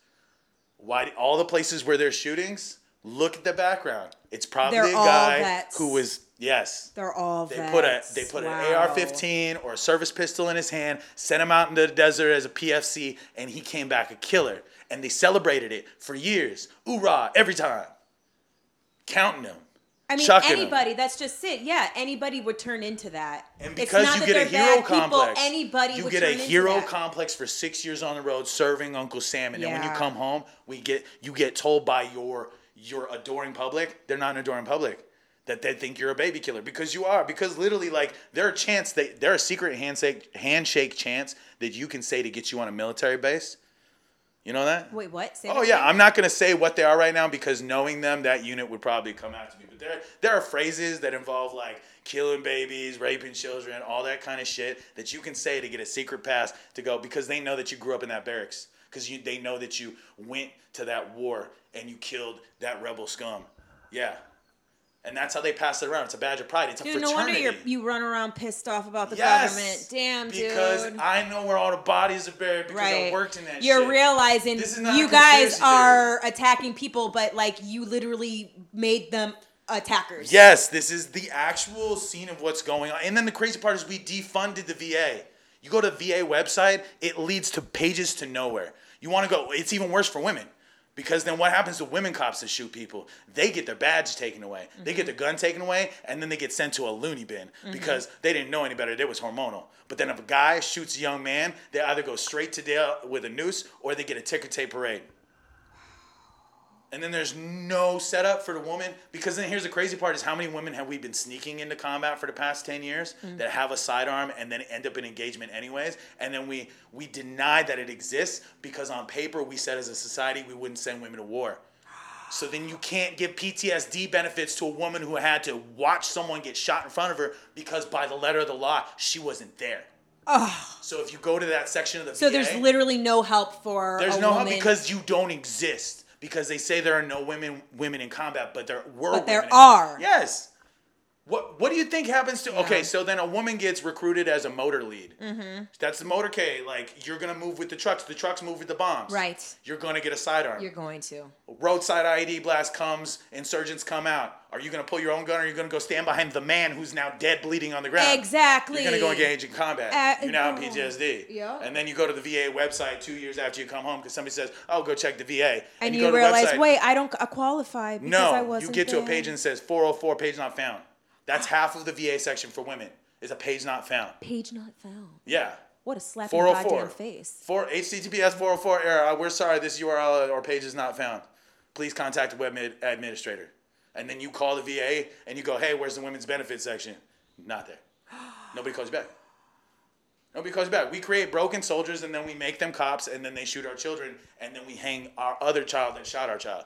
Why? All the places where there's shootings, look at the background. It's probably They're a guy who was yes. They're all They vets. put a they put Wow. an AR-15 or a service pistol in his hand, sent him out into the desert as a PFC, and he came back a killer. And they celebrated it for years. Hoorah! Every time, counting them. I mean, anybody. That's just it. Yeah, anybody would turn into that. And It's because not you that get a hero bad people, complex, anybody you get a hero complex for six years on the road serving Uncle Sam, and then when you come home, we get you get told by your your adoring public, they're not an adoring public, that they think you're a baby killer because you are. Because literally, like there are chance that there are secret handshake handshake chance that you can say to get you on a military base. You know that? Wait, what? Say Oh yeah, again? I'm not gonna say what they are right now because knowing them, that unit would probably come after me. But there, there are phrases that involve like killing babies, raping children, all that kind of shit that you can say to get a secret pass to go because they know that you grew up in that barracks because they know that you went to that war and you killed that rebel scum. Yeah. And that's how they pass it around. It's a badge of pride. It's a Dude, no wonder you're, you run around pissed off about the Yes, government. Damn, dude. Because I know where all the bodies are buried because I right. worked in that You're shit. realizing This is not you guys are attacking people, but like you literally made them attackers. Yes, this is the actual scene of what's going on. And then the crazy part is we defunded the VA. You go to the VA website, it leads to pages to nowhere. You want to go, it's even worse for women. Because then what happens to women cops that shoot people? They get their badge taken away. They get their mm-hmm. gun taken away, and then they get sent to a loony bin mm-hmm. because they didn't know any better. It was hormonal. But then if a guy shoots a young man, they either go straight to jail with a noose or they get a ticker tape parade. And then there's no setup for the woman because then here's the crazy part is how many women have we been sneaking into combat for the past 10 years mm. that have a sidearm and then end up in engagement anyways and then we we deny that it exists because on paper we said as a society we wouldn't send women to war. So then you can't give PTSD benefits to a woman who had to watch someone get shot in front of her because by the letter of the law she wasn't there. So if you go to that section of the So VA, there's literally no help for there's no woman. help because you don't exist. Because they say there are no women women in combat, but there were. But there in- are. Yes. What What do you think happens to? Okay, so then a woman gets recruited as a motor lead. Mm-hmm. That's the motorcade. Like you're gonna move with the trucks. The trucks move with the bombs. Right. You're gonna get a sidearm. You're going to. Roadside IED blast comes. Insurgents come out. Are you gonna pull your own gun, or are you gonna go stand behind the man who's now dead, bleeding on the ground? Exactly. You're gonna go engage in combat. Uh, you now oh. PTSD. Yeah. And then you go to the VA website two years after you come home because somebody says, "Oh, go check the VA." And, you, you, go to the realize, website. wait, I don't uh, qualify because No, I you wasn't get to a page and it says 404 page not found. That's half of the VA section for women is a page not found. page not found. Yeah. What a slap in the 404. goddamn face. For HTTPS 404 error. We're sorry, this URL or page is not found. Please contact the web ad- administrator. And then you call the VA and you go, hey, where's the women's benefits section? Not there. Nobody calls you back. Nobody calls you back. We create broken soldiers and then we make them cops and then they shoot our children and then we hang our other child that shot our child.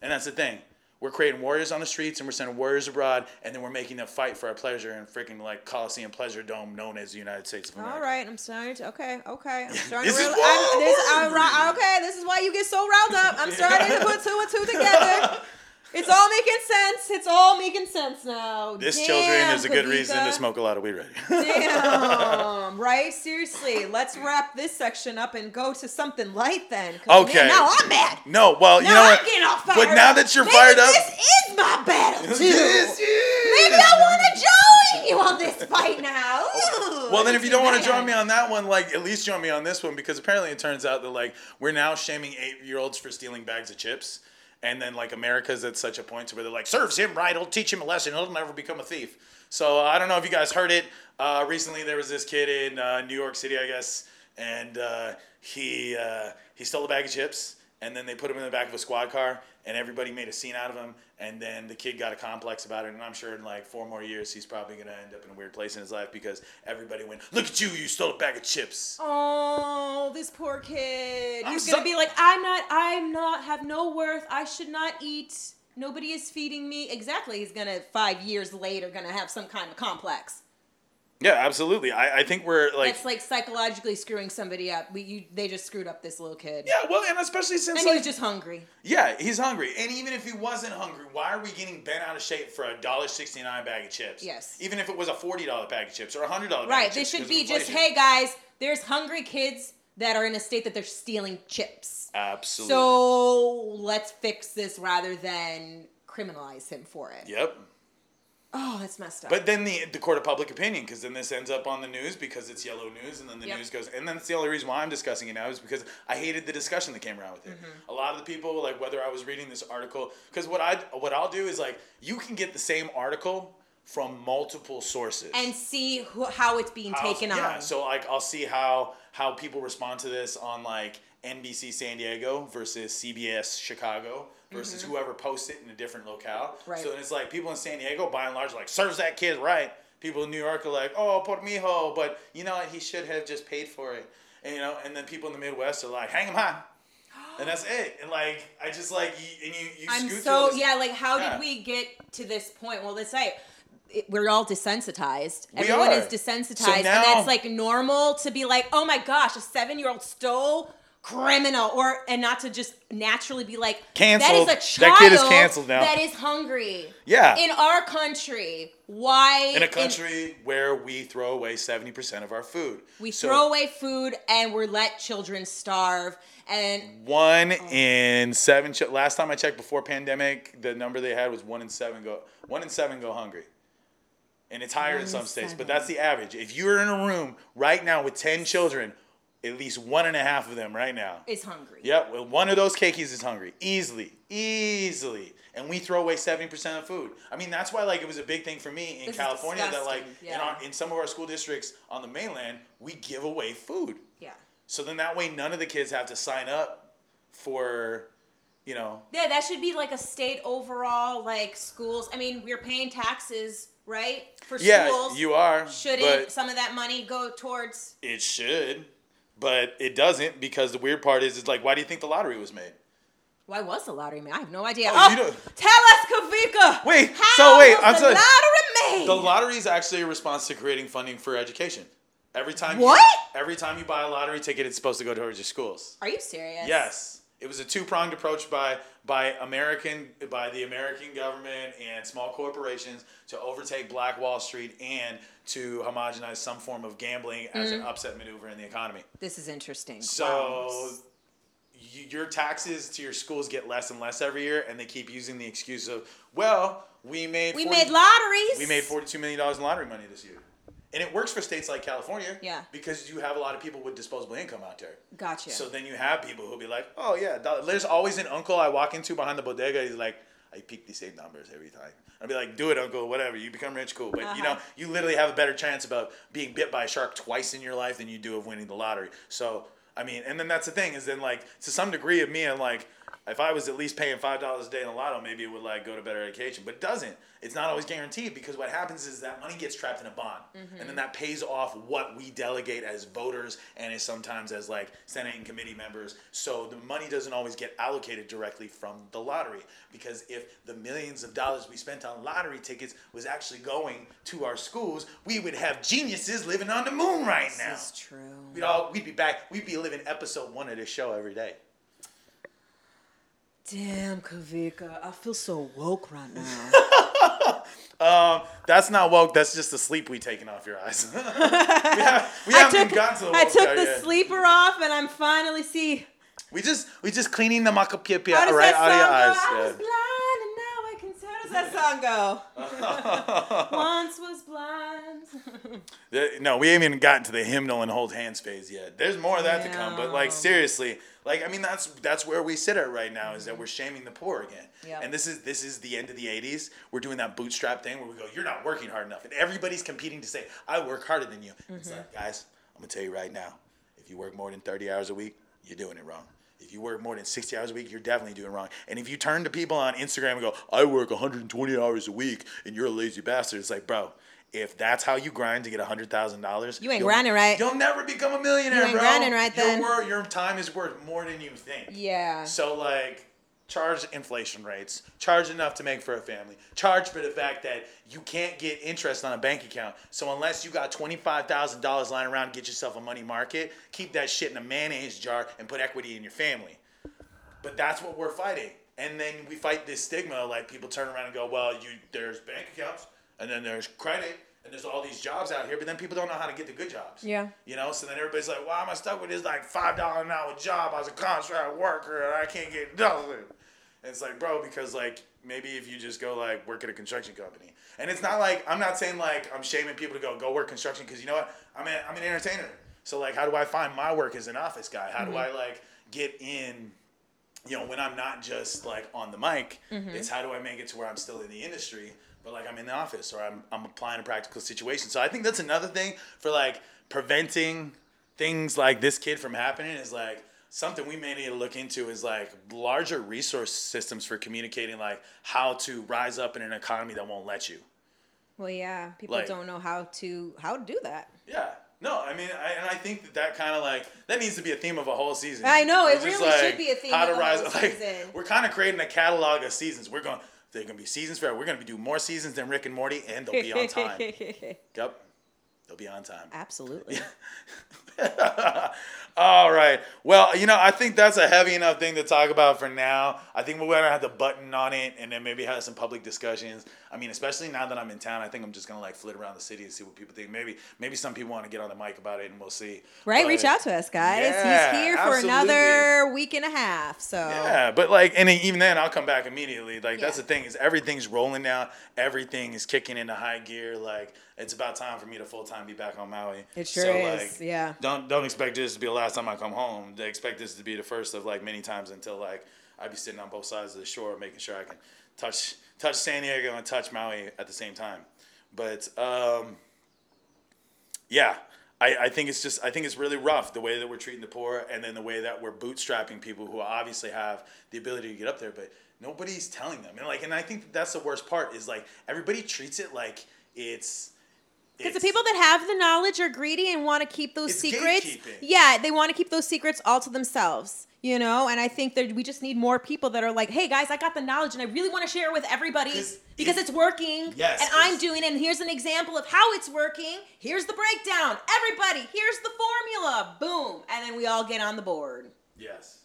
And that's the thing. We're creating warriors on the streets and we're sending warriors abroad and then we're making them fight for our pleasure in freaking like Coliseum Pleasure Dome known as the United States of America. All right, I'm starting to. Okay, okay. I'm starting This to is why I'm, this, I'm okay, this is why you get so riled up. I'm starting to put two and two together. It's all making sense. It's all making sense now. This Damn, children is a good reason to smoke a lot of weed right Damn, right? Seriously, let's wrap this section up and go to something light then. Okay. Man, now I'm mad. No, well, you know I'm what? getting all fired But now that you're Maybe fired up, this is my battle too. This Maybe. I want to join you on this fight now. Well, then if you don't want to join me on that one, like at least join me on this one because apparently it turns out that like we're now shaming eight-year-olds for stealing bags of chips, and then like America's at such a point where they're like, serves him right, he'll teach him a lesson, he'll never become a thief. So I don't know if you guys heard it. Uh, recently, there was this kid in uh, New York City, I guess, and uh, he uh, he stole a bag of chips, and then they put him in the back of a squad car, and everybody made a scene out of him, and then the kid got a complex about it, and I'm sure in like four more years he's probably gonna end up in a weird place in his life because everybody went, "Look at you, you stole a bag of chips." Oh, this poor kid. I'm He's so- gonna be like, I'm not, I'm not, have no worth. I should not eat. Nobody is feeding me. Exactly. He's gonna five years later gonna have some kind of complex. Yeah, absolutely. I, I think we're like, That's like psychologically screwing somebody up. We, you, they just screwed up this little kid. yeah, well, and especially since And he was just hungry. yeah, he's hungry, and even if he wasn't hungry, why are we getting bent out of shape for a dollar sixty nine bag of chips? Yes. Even if it was a forty dollar bag of chips or a hundred dollar. Right. Bag of They should be just, hey guys, there's hungry kids that are in a state that they're stealing chips. Absolutely. So let's fix this rather than criminalize him for it. Yep. Oh, that's messed up. But then the the court of public opinion, because then this ends up on the news because it's yellow news, and then the Yep. news goes, and then it's the only reason why I'm discussing it now is because I hated the discussion that came around with it. Mm-hmm. A lot of the people, like whether I was reading this article, because what I what I'll do is like you can get the same article from multiple sources and see who, how it's being How- taken yeah, on. So like I'll see how how people respond to this on like NBC San Diego versus CBS Chicago versus whoever posts it in a different locale. Mm-hmm. Right. So it's like people in San Diego by and large are like serves that kid right. People in New York are like, oh, por mijo, but you know what? He should have just paid for it. And you know, and then people in the Midwest are like, hang him high. And that's it. And like, I just like, you, and you, you I'm scoot so this- yeah. Like, how Yeah. did we get to this point? Well, let's say it, we're all desensitized. We Everyone are. is desensitized, So and that's like normal to be like, oh my gosh, a seven year old stole criminal, or and not to just naturally be like, Canceled. That is a child That kid is canceled now. That is hungry. Yeah. In our country, why in a country where we throw away 70% of our food. we So- throw away food and we let children starve and One Oh. in seven. Last time I checked before pandemic, the number they had was one in seven go. One in seven go hungry, and it's higher in in some states, but that's the average. If you're in a room right now with ten children, at least one and a half of them right now. is hungry. Yep, well, one of those cakeys is hungry easily, easily, and we throw away seventy percent of food. I mean, that's why like it was a big thing for me in This California that like disgusting, in, our, in some of our school districts on the mainland we give away food. Yeah. So then that way none of the kids have to sign up for, you know, Yeah, that should be like a state overall, like schools. I mean, we're paying taxes, right? For yeah, schools. you are. Shouldn't some of that money go towards? it should, but it doesn't because the weird part is, it's like, why do you think the lottery was made? Why was the lottery made? I have no idea. Oh, Oh, tell us, Kawika. Wait, how so wait, was I'm the sorry. lottery made? The lottery is actually a response to creating funding for education. Every time What? You, every time you buy a lottery ticket, it's supposed to go towards your schools. Are you serious? Yes. It was a two pronged approach by by American by the American government and small corporations to overtake Black Wall Street and to homogenize some form of gambling as an mm. upset maneuver in the economy. This is interesting. So Wow. your taxes to your schools get less and less every year, and they keep using the excuse of, well, we made we 40 made lotteries. we made forty-two million dollars in lottery money this year, and it works for states like California. Yeah. because you have a lot of people with disposable income out there. Gotcha. So then you have people who'll be like, oh yeah, there's always an uncle I walk into behind the bodega. He's like, I pick the same numbers every time. I'd be like, do it, uncle, whatever. You become rich, cool. But you know, Uh-huh. you literally have a better chance about being bit by a shark twice in your life than you do of winning the lottery. So I mean, and then that's the thing is then like to some degree of me, I'm like, if I was at least paying five dollars a day in the lotto, maybe it would like go to better education. But it doesn't. It's not always guaranteed because what happens is that money gets trapped in a bond, mm-hmm. and then that pays off what we delegate as voters and as sometimes as like Senate and committee members. So the money doesn't always get allocated directly from the lottery because if the millions of dollars we spent on lottery tickets was actually going to our schools, we would have geniuses living on the moon right now. This is true. We'd all we'd be back. We'd be living episode one of this show every day. Damn, Kawika, I feel so woke right now. Um, that's not woke. That's just the sleep we taken off your eyes. we, have, we haven't gotten to I took the yet. sleeper off, and I'm finally see. We just we just cleaning the does right out of your eyes. That song go? Once was blind. No, we haven't even gotten to the hymnal and hold hands phase yet. There's more of that to come, but like seriously, like I mean that's that's where we sit at right now is that we're shaming the poor again. Yep. And this is this is the end of the 80s. We're doing that bootstrap thing where we go, you're not working hard enough, and everybody's competing to say, I work harder than you. Mm-hmm. like, guys, I'm gonna tell you right now, if you work more than 30 hours a week, you're doing it wrong. If you work more than 60 hours a week, you're definitely doing wrong. And if you turn to people on Instagram and go, I work 120 hours a week and you're a lazy bastard, it's like, bro, if that's how you grind to get $100,000, You ain't grinding right. You'll never become a millionaire, You ain't bro. grinding right your then. wor- your time is worth more than you think. Yeah. So like charge inflation rates, charge enough to make for a family, charge for the fact that you can't get interest on a bank account. So unless you got twenty five thousand dollars lying around get yourself a money market, keep that shit in a mayonnaise jar and put equity in your family. But that's what we're fighting. And then we fight this stigma, like people turn around and go, Well, you there's bank accounts and then there's credit and there's all these jobs out here, but then people don't know how to get the good jobs. Yeah. You know, so then everybody's like, why am I stuck with this like five dollar an hour job as a contract worker and I can't get nothing? And it's like, bro, because like maybe if you just go like work at a construction company, and it's not like I'm not saying like I'm shaming people to go go work construction because you know what I'm an I'm an entertainer. So like, how do I find my work as an office guy? How do I mm-hmm. like get in? You know, when I'm not just like on the mic, mm-hmm. it's how do I make it to where I'm still in the industry, but like I'm in the office or I'm I'm applying a practical situation. So I think that's another thing for like preventing things like this kid from happening is like something we may need to look into is like larger resource systems for communicating like how to rise up in an economy that won't let you. Well, yeah. People Like- don't know how to how to do that. Yeah. No, I mean, I, and I think that that kind of like that needs to be a theme of a whole season. I know, it It's just, really should be a theme how to of a rise. whole like, season. We're kind of creating a catalog of seasons. We're going. They're gonna be seasons for. We're gonna be doing more seasons than Rick and Morty, and they'll be on time. yep, they'll be on time. Absolutely. All right. Well, you know, I think that's a heavy enough thing to talk about for now. I think we're gonna have to button on it and then maybe have some public discussions. I mean, especially now that I'm in town, I think I'm just gonna like flit around the city and see what people think. Maybe maybe some people want to get on the mic about it, and we'll see. Right, But- reach out to us, guys. Yeah, He's here for absolutely. another week and a half. So Yeah, but like, and even then, I'll come back immediately. Like, that's the thing is everything's rolling now. Everything is kicking into high gear. Like, it's about time for me to full time be back on Maui. It sure so, is, Like, yeah. Don't don't expect this to be the last time I come home. They expect this to be the first of like many times until like I be sitting on both sides of the shore, making sure I can touch touch San Diego and touch Maui at the same time. But um, yeah, I, I think it's just I think it's really rough the way that we're treating the poor and then the way that we're bootstrapping people who obviously have the ability to get up there, but nobody's telling them. And like, and I think that's the worst part is like everybody treats it like it's. Because the people that have the knowledge are greedy and want to keep those secrets. Yeah, they want to keep those secrets all to themselves. You know, and I think that we just need more people that are like, "Hey guys, I got the knowledge and I really want to share it with everybody 'Cause because it- it's working, Yes, and I'm doing it. And here's an example of how it's working. Here's the breakdown. Everybody, here's the formula. Boom, and then we all get on the board. Yes.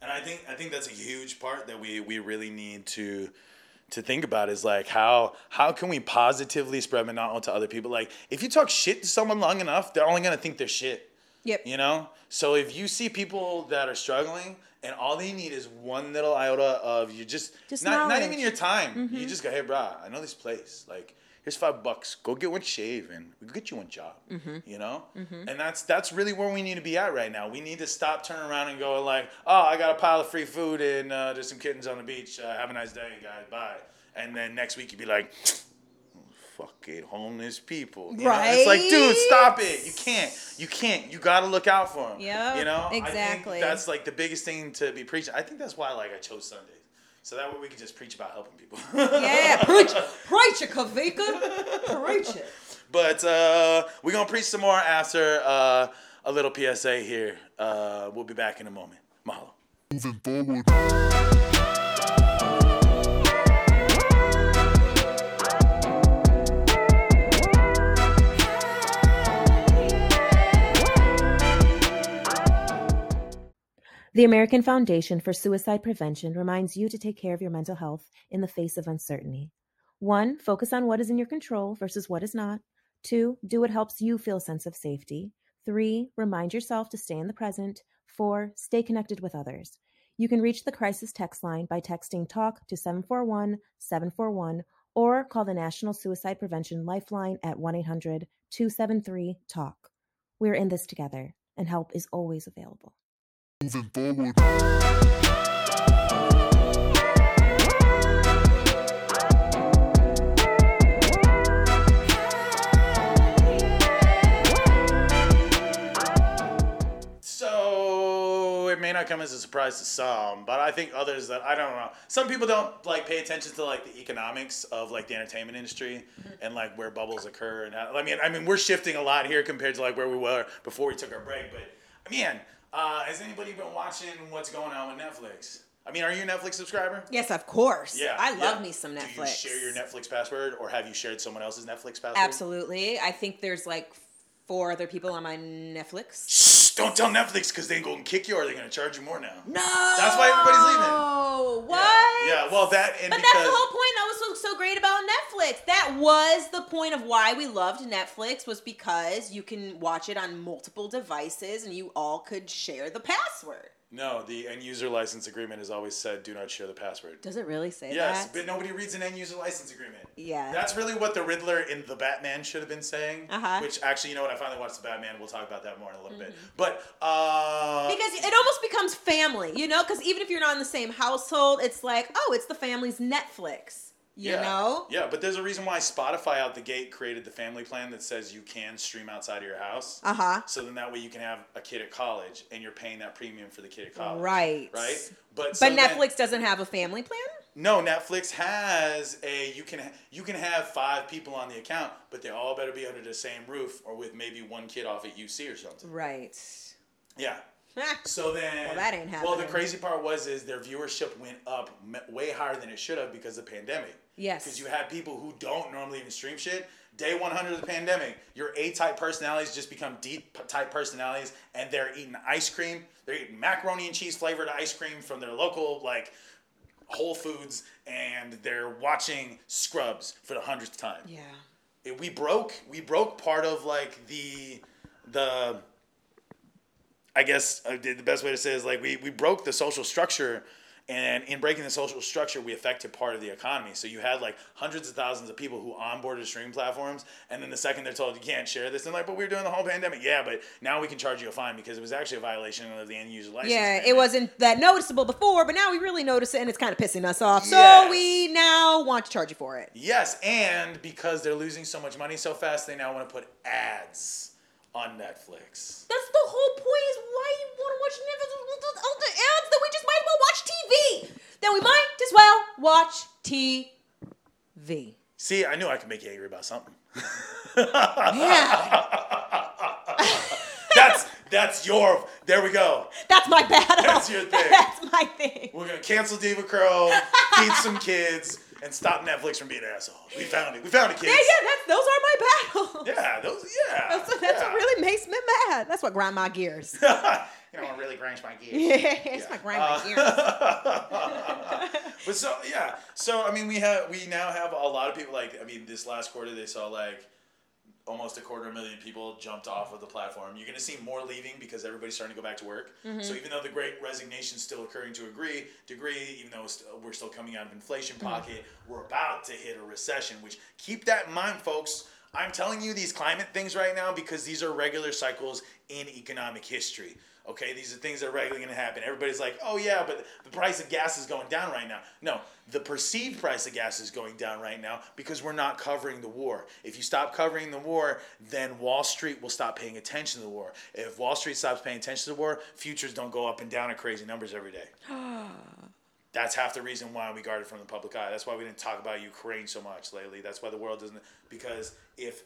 And I think I think that's a huge part that we we really need to to think about is like how how can we positively spread Monotl to other people? Like if you talk shit to someone long enough, they're only gonna think they're shit. Yep. You know? So if you see people that are struggling and all they need is one little iota of you just, Just not, not even your time. You mm-hmm. just go, hey brah, I know this place. Like here's five bucks. Go get one shave and we'll get you one job. You know? And that's that's really where we need to be at right now. We need to stop turning around and going like, oh, I got a pile of free food and uh, there's some kittens on the beach. Uh, have a nice day, guys. Bye. And then next week you'd be like, fucking homeless people. You know? It's like, dude, stop it. You can't. You can't. You got to look out for them. Yep, You know? I exactly. think that's like the biggest thing to be preaching. I think that's why like I chose Sundays. So that way we can just preach about helping people. Yeah, preach, preach it, Kawika. Preach it. But uh, we're going to preach some more after uh, a little PSA here. Uh, we'll be back in a moment. Mahalo. Moving forward. The American Foundation for Suicide Prevention reminds you to take care of your mental health in the face of uncertainty. One, focus on what is in your control versus what is not. Two, do what helps you feel a sense of safety. Three, remind yourself to stay in the present. Four, stay connected with others. You can reach the crisis text line by texting TALK to 741 741 or call the National Suicide Prevention Lifeline at 1 800 273 TALK. We're in this together, and help is always available. Moving forward. So it may not come as a surprise to some, but I think others that I don't know. Some people don't like pay attention to like the economics of like the entertainment industry mm-hmm. and like where bubbles occur. And how, I mean, I mean, we're shifting a lot here compared to like where we were before we took our break. But man, uh, has anybody been watching what's going on with Netflix? I mean, are you a Netflix subscriber? Yes, of course. Yeah, I love yeah. me some Netflix. Do you share your Netflix password, or have you shared someone else's Netflix password? Absolutely. I think there's like four other people on my Netflix. Shh, don't tell Netflix because they're going to kick you or they're going to charge you more now. No. That's why everybody's leaving. Oh, what? Yeah, yeah, well, that and But because that's the whole point. That was so, so great about Netflix. That was the point of why we loved Netflix was because you can watch it on multiple devices and you all could share the password. no, the end user license agreement has always said do not share the password. Does it really say Yes, that? Yes, but nobody reads an end user license agreement. Yeah. That's really what the Riddler in the Batman should have been saying. Uh-huh. Which actually, you know what? I finally watched the Batman. We'll talk about that more in a little bit. But uh, because it almost becomes family, you know? Because even if you're not in the same household, it's like, oh, it's the family's Netflix. You yeah, know? Yeah, but there's a reason why Spotify out the gate created the family plan that says you can stream outside of your house. Uh huh. So then that way you can have a kid at college and you're paying that premium for the kid at college. Right. Right. But But so then- Netflix doesn't have a family plan? No, Netflix has a you can you can have five people on the account, but they all better be under the same roof or with maybe one kid off at UC or something. Right. Yeah. So then, Well, that ain't happening. Well, the crazy part was is their viewership went up way higher than it should have because of the pandemic. Yes. Because you have people who don't normally even stream shit. Day 100 of the pandemic, your A-type personalities just become D-type personalities, and they're eating ice cream. They're eating macaroni and cheese flavored ice cream from their local like Whole Foods, and they're watching Scrubs for the hundredth time yeah. it- we broke we broke part of like the the I guess uh, the the best way to say it is like we we broke the social structure and in breaking the social structure we affected part of the economy so you had like hundreds of thousands of people who onboarded streaming platforms and then the second they're told you can't share this and like but we were doing the whole pandemic yeah but now we can charge you a fine because it was actually a violation of the end user license Yeah, it wasn't that noticeable before, but now we really notice it and it's kind of pissing us off. So Yes. we now want to charge you for it. Yes, and because they're losing so much money so fast, they now want to put ads on Netflix. That's the whole point is why you want to watch Netflix with all the ads that we just might as well watch TV. Then we might as well watch TV. See, I knew I could make you angry about something. Yeah, That's that's your. There we go. that's my battle. That's your thing. That's my thing. We're gonna cancel DevaCurl, feed some kids, and stop Netflix from being assholes. We found it. We found it, kids. Yeah, yeah, that's, those are my battles. Yeah, those. Yeah. That's, that's yeah. what really makes me mad. That's what grind my gears. you know I really grinds my gears. yeah, it's what grind my gears. Uh, but so yeah, so I mean, we have we now have a lot of people. Like I mean, this last quarter they saw like almost a quarter million people jumped off of the platform. You're going to see more leaving because everybody's starting to go back to work. So even though the great resignation is still occurring to a degree, degree, even though we're still coming out of inflation pocket, we're about to hit a recession. Which keep that in mind, folks. I'm telling you these climate things right now because these are regular cycles in economic history. Okay, these are things that are regularly going to happen. Everybody's like, oh yeah, but the price of gas is going down right now. No, the perceived price of gas is going down right now because we're not covering the war. If you stop covering the war, then Wall Street will stop paying attention to the war. If Wall Street stops paying attention to the war, futures don't go up and down at crazy numbers every day. That's half the reason why we guard it from the public eye. That's why we didn't talk about Ukraine so much lately. That's why the world doesn't. Because if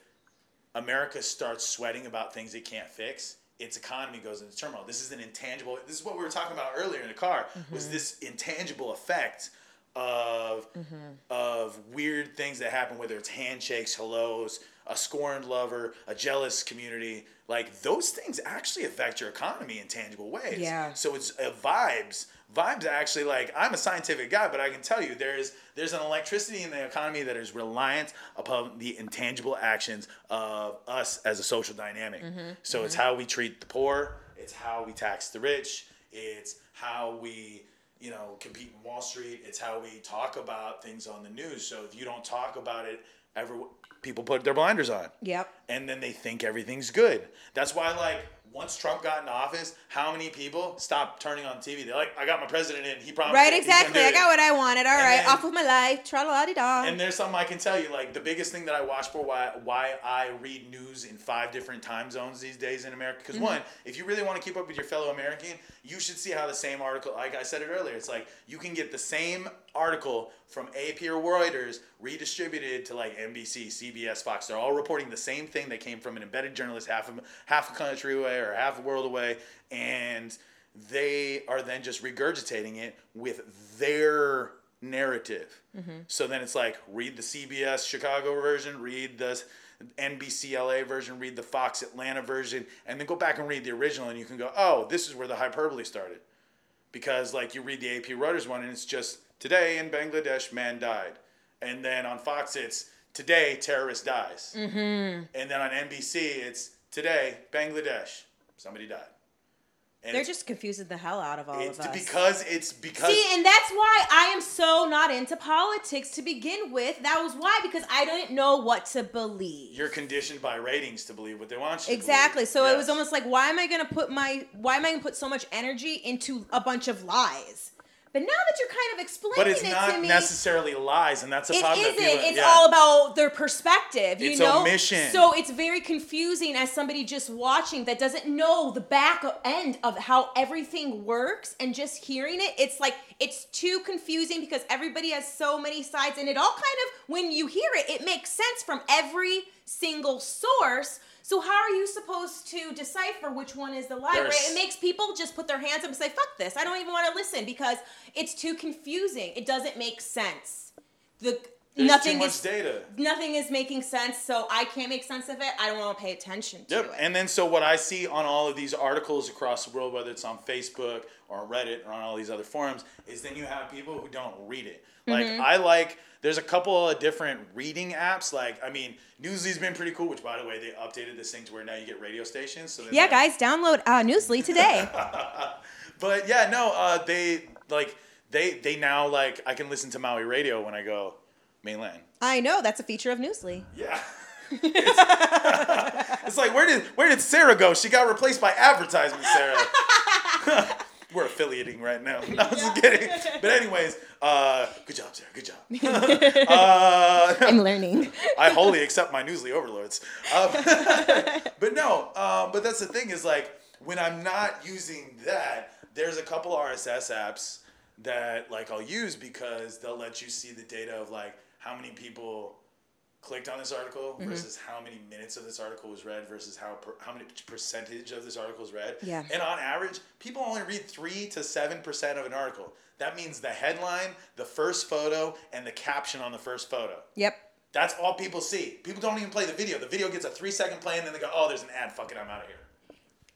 America starts sweating about things it can't fix, its economy goes into turmoil. This is an intangible. This is what we were talking about earlier in the car. Was mm-hmm. this intangible effect of mm-hmm. of weird things that happen, whether it's handshakes, hellos, a scorned lover, a jealous community. Like those things actually affect your economy in tangible ways. Yeah. So it's uh, vibes. Vibes actually like I'm a scientific guy, but I can tell you there's there's an electricity in the economy that is reliant upon the intangible actions of us as a social dynamic. Mm-hmm. So it's mm-hmm. how we treat the poor, it's how we tax the rich, it's how we you know compete in Wall Street, it's how we talk about things on the news. So if you don't talk about it, ever people put their blinders on Yep. and then they think everything's good. That's why, like, once Trump got in office, how many people stopped turning on TV? They're like, I got my president in. He promised. Right, it. He's gonna exactly. I got what I wanted. All And right, then- off with my life. Tra la di da. And there's something I can tell you, like the biggest thing that I watch for why why I read news in five different time zones these days in America. Because mm-hmm. one, if you really want to keep up with your fellow American, you should see how the same article, like I said it earlier, it's like you can get the same article from AP or Reuters redistributed to like NBC, CBS, Fox. They're all reporting the same thing that came from an embedded journalist half a half a country away or half a world away, and they are then just regurgitating it with their narrative. So then it's like read the CBS Chicago version, read the NBC LA version, read the Fox Atlanta version, and then go back and read the original, and you can go, oh, this is where the hyperbole started. Because like you read the AP Reuters one, and it's just today in Bangladesh, man died, and then on Fox it's today terrorist dies, mm-hmm. and then on NBC it's today Bangladesh, somebody died. And They're just confusing the hell out of all of us. because it's because See, and that's why I am so not into politics to begin with. That was why, because I didn't know what to believe. you're conditioned by ratings to believe what they want you to Exactly. So it was almost like, why am I gonna put my, why am I gonna put so much energy into a bunch of lies? But now that you're kind of explaining But it's it not me, it's not necessarily lies, and that's a it problem. isn't. people- It's yeah. all about their perspective. You It's know, omission. so it's very confusing as somebody just watching that doesn't know the back end of how everything works, and just hearing it, it's like it's too confusing because everybody has so many sides, and it all kind of when you hear it, it makes sense from every single source. So how are you supposed to decipher which one is the lie? Right? It makes people just put their hands up and say, "Fuck this! I don't even want to listen because it's too confusing. It doesn't make sense." The There's nothing too much is data. nothing is making sense, so I can't make sense of it. I don't want to pay attention to Yep. it. And then so what I see on all of these articles across the world, whether it's on Facebook or Reddit or on all these other forums, is then you have people who don't read it. Like Mm-hmm. I like there's a couple of different reading apps. Like I mean, Newsly's been pretty cool, which by the way they updated this thing to where now you get radio stations. So yeah, like- guys, download uh, Newsly today. But yeah, no, uh, they like they they now like I can listen to Maui radio when I go mainland. I know that's a feature of Newsly. Yeah. it's, it's like where did where did Sarah go? She got replaced by advertisement, Sarah. We're affiliating right now. No, I'm just kidding. But anyways, uh, good job, Sarah. Good job. uh, I'm learning. I wholly accept my Newsly overlords. Um, but no, um, but that's the thing is like when I'm not using that, there's a couple RSS apps that like I'll use because they'll let you see the data of like how many people clicked on this article Mm-hmm. versus how many minutes of this article was read versus how per, how many percentage of this article is read. Yeah. And on average, people only read three to seven percent of an article. That means the headline, the first photo, and the caption on the first photo. Yep. That's all people see. People don't even play the video. The video gets a three second play and then they go, oh, there's an ad. Fuck it, I'm out of here.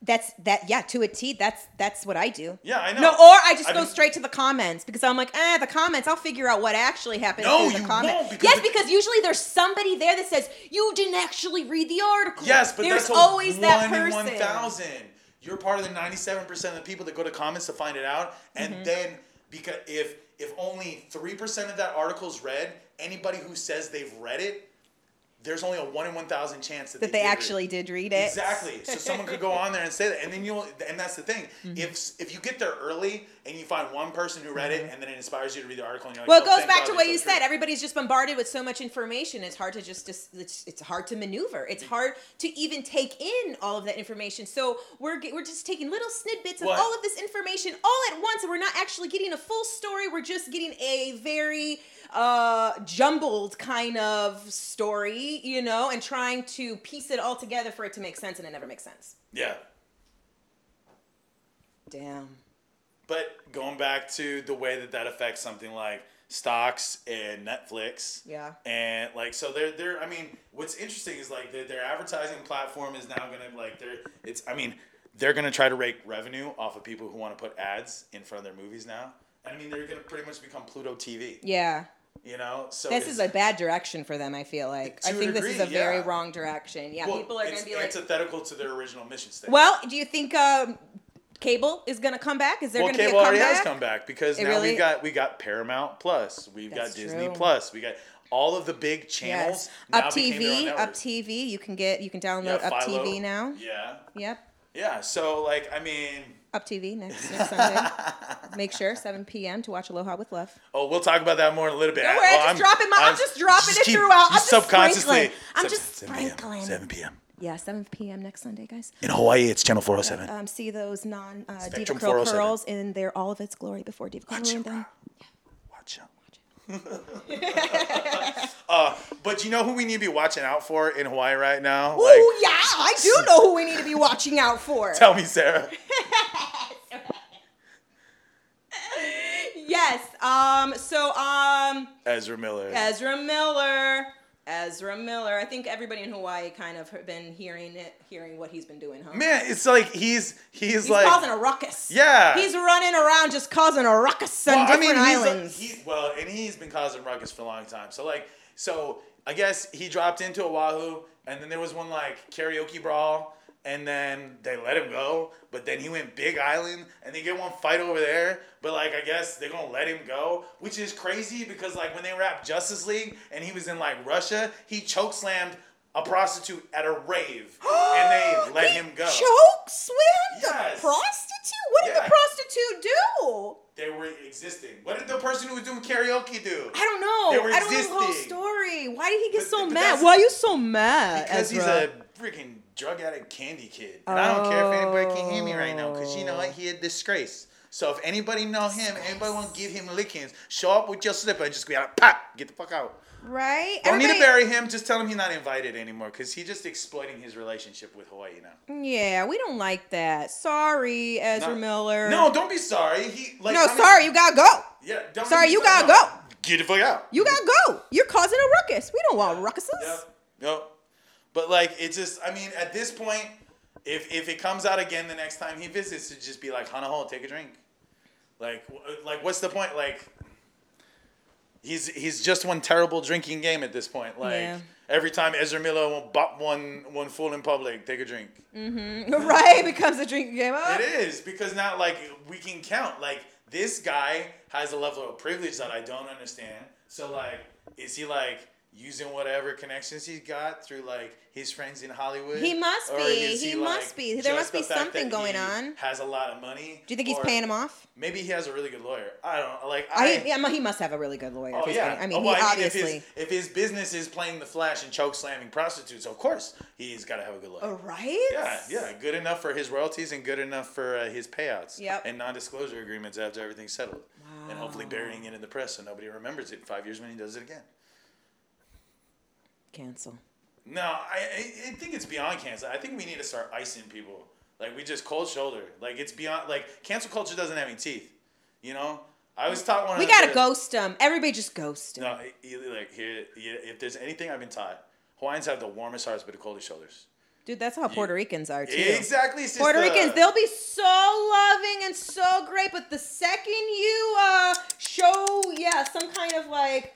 That's that. Yeah, to a T. That's that's what I do. Yeah, I know. No, or I just I go straight to the comments because I'm like, eh, the comments. I'll figure out what actually happened No, through the you comment. won't, because yes, the- because usually there's somebody there that says you didn't actually read the article. Yes, but there's that's a always one that in person. one thousand. You're part of the ninety-seven percent of the people that go to comments to find it out, and Mm-hmm. then because if if only three percent of that article's read, anybody who says they've read it, there's only a one in one thousand chance that, That they did read actually did read it. Exactly. So someone could go on there and say that, and then you'll. And that's the thing. Mm-hmm. If if you get there early and you find one person who read it, and then it inspires you to read the article, and you're like, Well, it oh, goes back God to what so you true. said. Everybody's just bombarded with so much information. It's hard to just, it's, it's hard to maneuver. It's hard to even take in all of that information. So we're we're just taking little snippets of What? all of this information all at once, and we're not actually getting a full story. We're just getting a very uh, jumbled kind of story, you know, and trying to piece it all together for it to make sense, and it never makes sense. Yeah. Damn. But going back to the way that that affects something like stocks and Netflix. Yeah. And like so they're they're I mean what's interesting is like their, their advertising platform is now gonna like they're it's I mean they're gonna try to rake revenue off of people who want to put ads in front of their movies now. I mean they're gonna pretty much become Pluto TV. Yeah. You know so This is a bad direction for them. I feel like. I think this is a degree, very yeah. wrong direction. Yeah, well, people are going to be like, antithetical to their original mission statement. Well, do you think um, cable is going to come back? Is there well, going to be a cable already comeback? has come back because It now really- we got we got Paramount Plus, we've That's got Disney true. Plus, we got all of the big channels. Yes. Up became their own TV, Up. TV. You can get, you can download Yeah, Up TV now. Yeah, Yep. yeah. So like, I mean, Up TV next, next Sunday. Make sure 7 p.m. to watch Aloha with Love. oh, we'll talk about that more in a little bit. Don't worry, Oh, I'm just dropping my- I'm just dropping it throughout. I'm just subconsciously. I'm just 7 sprinkling. 7 p.m. Yeah, 7 p.m. next Sunday, guys. In Hawaii, it's channel 407. Um, see those non uh, DevaCurl 407. curls in their all of its glory before DevaCurl Watch out. them. Watch out. uh, but you know who we need to be watching out for in Hawaii right now? Like, Oh yeah, I do know who we need to be watching out for. tell me, Sarah. yes. Um. So um, Ezra Miller. Ezra Miller. Ezra Miller. I think everybody in Hawaii kind of been hearing it, hearing what he's been doing, huh? Man, it's like he's he's, he's like causing a ruckus. Yeah. He's running around just causing a ruckus on Well, I different mean, he's islands. he, well, and he's been causing ruckus for a long time. So like, so I guess he dropped into Oahu, and then there was one like karaoke brawl, and then they let him go. But then he went Big Island, and they get one fight over there. But like, I guess they're gonna let him go, which is crazy because like when they wrapped Justice League, and he was in like Russia, he choke slammed a prostitute at a rave, and they let him go. Choke swim the Yes. prostitute? What did Yeah. the prostitute do? They were existing. What did the person who was doing karaoke do? I don't know. They were I don't know the whole story. Why did he get But- so mad? Why are you so mad? Because he's Ezra? a freaking drug addict candy kid. And I don't care if anybody can hear me right now because you know what? He a disgrace. So if anybody know him, anybody want to give him lickings, show up with your slipper and just be like, pop, get the fuck out. right. Don't need to bury him. Just tell him he's not invited anymore because he's just exploiting his relationship with Hawaii now. Yeah, we don't like that. Sorry, Ezra No. Miller. No, don't be sorry. He like no, how many- sorry, you gotta go. Yeah, don't Sorry, you sorry. gotta No. go. Get the fuck out. You gotta go. You're causing a ruckus. We don't want ruckuses. Yep. Yep. But like it's just I mean, at this point, if if it comes out again the next time he visits, to just be like, Hanaho, take a drink. Like w- like what's the point? Like he's he's just one terrible drinking game at this point. Like Yeah. every time Ezra Miller will bop one one fool in public, take a drink. Mm-hmm. right? Becomes a drinking game. Oh. It is because now like we can count like this guy has a level of privilege that I don't understand. So like, is he like using whatever connections he's got through like his friends in Hollywood? He must be. is He like, must be. There must be the fact something going he on. Has a lot of money. Do you think he's paying him off? Maybe he has a really good lawyer. I don't know. Like I, I. yeah, he must have a really good lawyer. if Oh yeah. getting- I mean, oh, well, he I mean, obviously. if his, if his business is playing the flash and choke slamming prostitutes, of course he's got to have a good lawyer. Oh, right? Yeah, yeah, good enough for his royalties and good enough for uh, his payouts. Yep. And non-disclosure agreements after everything's settled. Wow. And hopefully burying it in the press so nobody remembers it in five years when he does it again. Cancel. No, I, I think it's beyond cancel. I think we need to start icing people. Like we just cold shoulder. Like it's beyond. Like cancel culture doesn't have any teeth. You know. I was taught one. We of the- gotta ghost them. Everybody just ghost them. No, like here, if there's anything I've been taught, Hawaiians have the warmest hearts but the coldest shoulders. Dude, that's how Puerto Ricans are too. Exactly, sister. Puerto Ricans, they'll be so loving and so great, but the second you uh show yeah some kind of like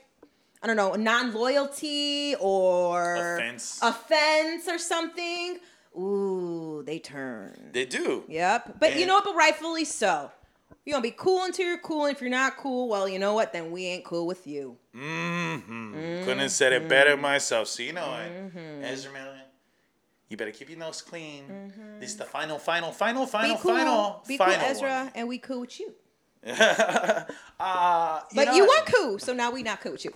I don't know non loyalty or Offense. offense or something, ooh, they turn. They do. Yep, but you know what? But rightfully so. You're gonna be cool until you're cool, and if you're not cool, well, you know what? Then we ain't cool with you. Mm-hmm. Couldn't have said it better Mm-hmm. myself. So you know what, Ezra Miller, you better keep your nose clean. This is the final, final, final, final, Mm-hmm. be cool, final, be final cool, Ezra, one. and we cool with you. uh, But know you weren't cool, so now we not cool with you.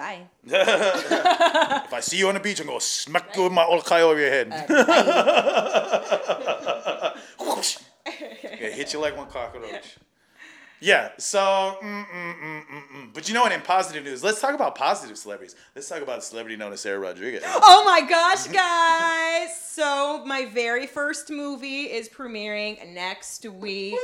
Bye. If I see you on the beach, I'm gonna smack you with my old olkai over your head. Whoosh. yeah, hit you like one cockroach. Yeah, so, mm, mm, mm, but you know what? In positive news, let's talk about positive celebrities. Let's talk about a celebrity known as Sarah Rodriguez. Oh my gosh, guys! So my very first movie is premiering next week.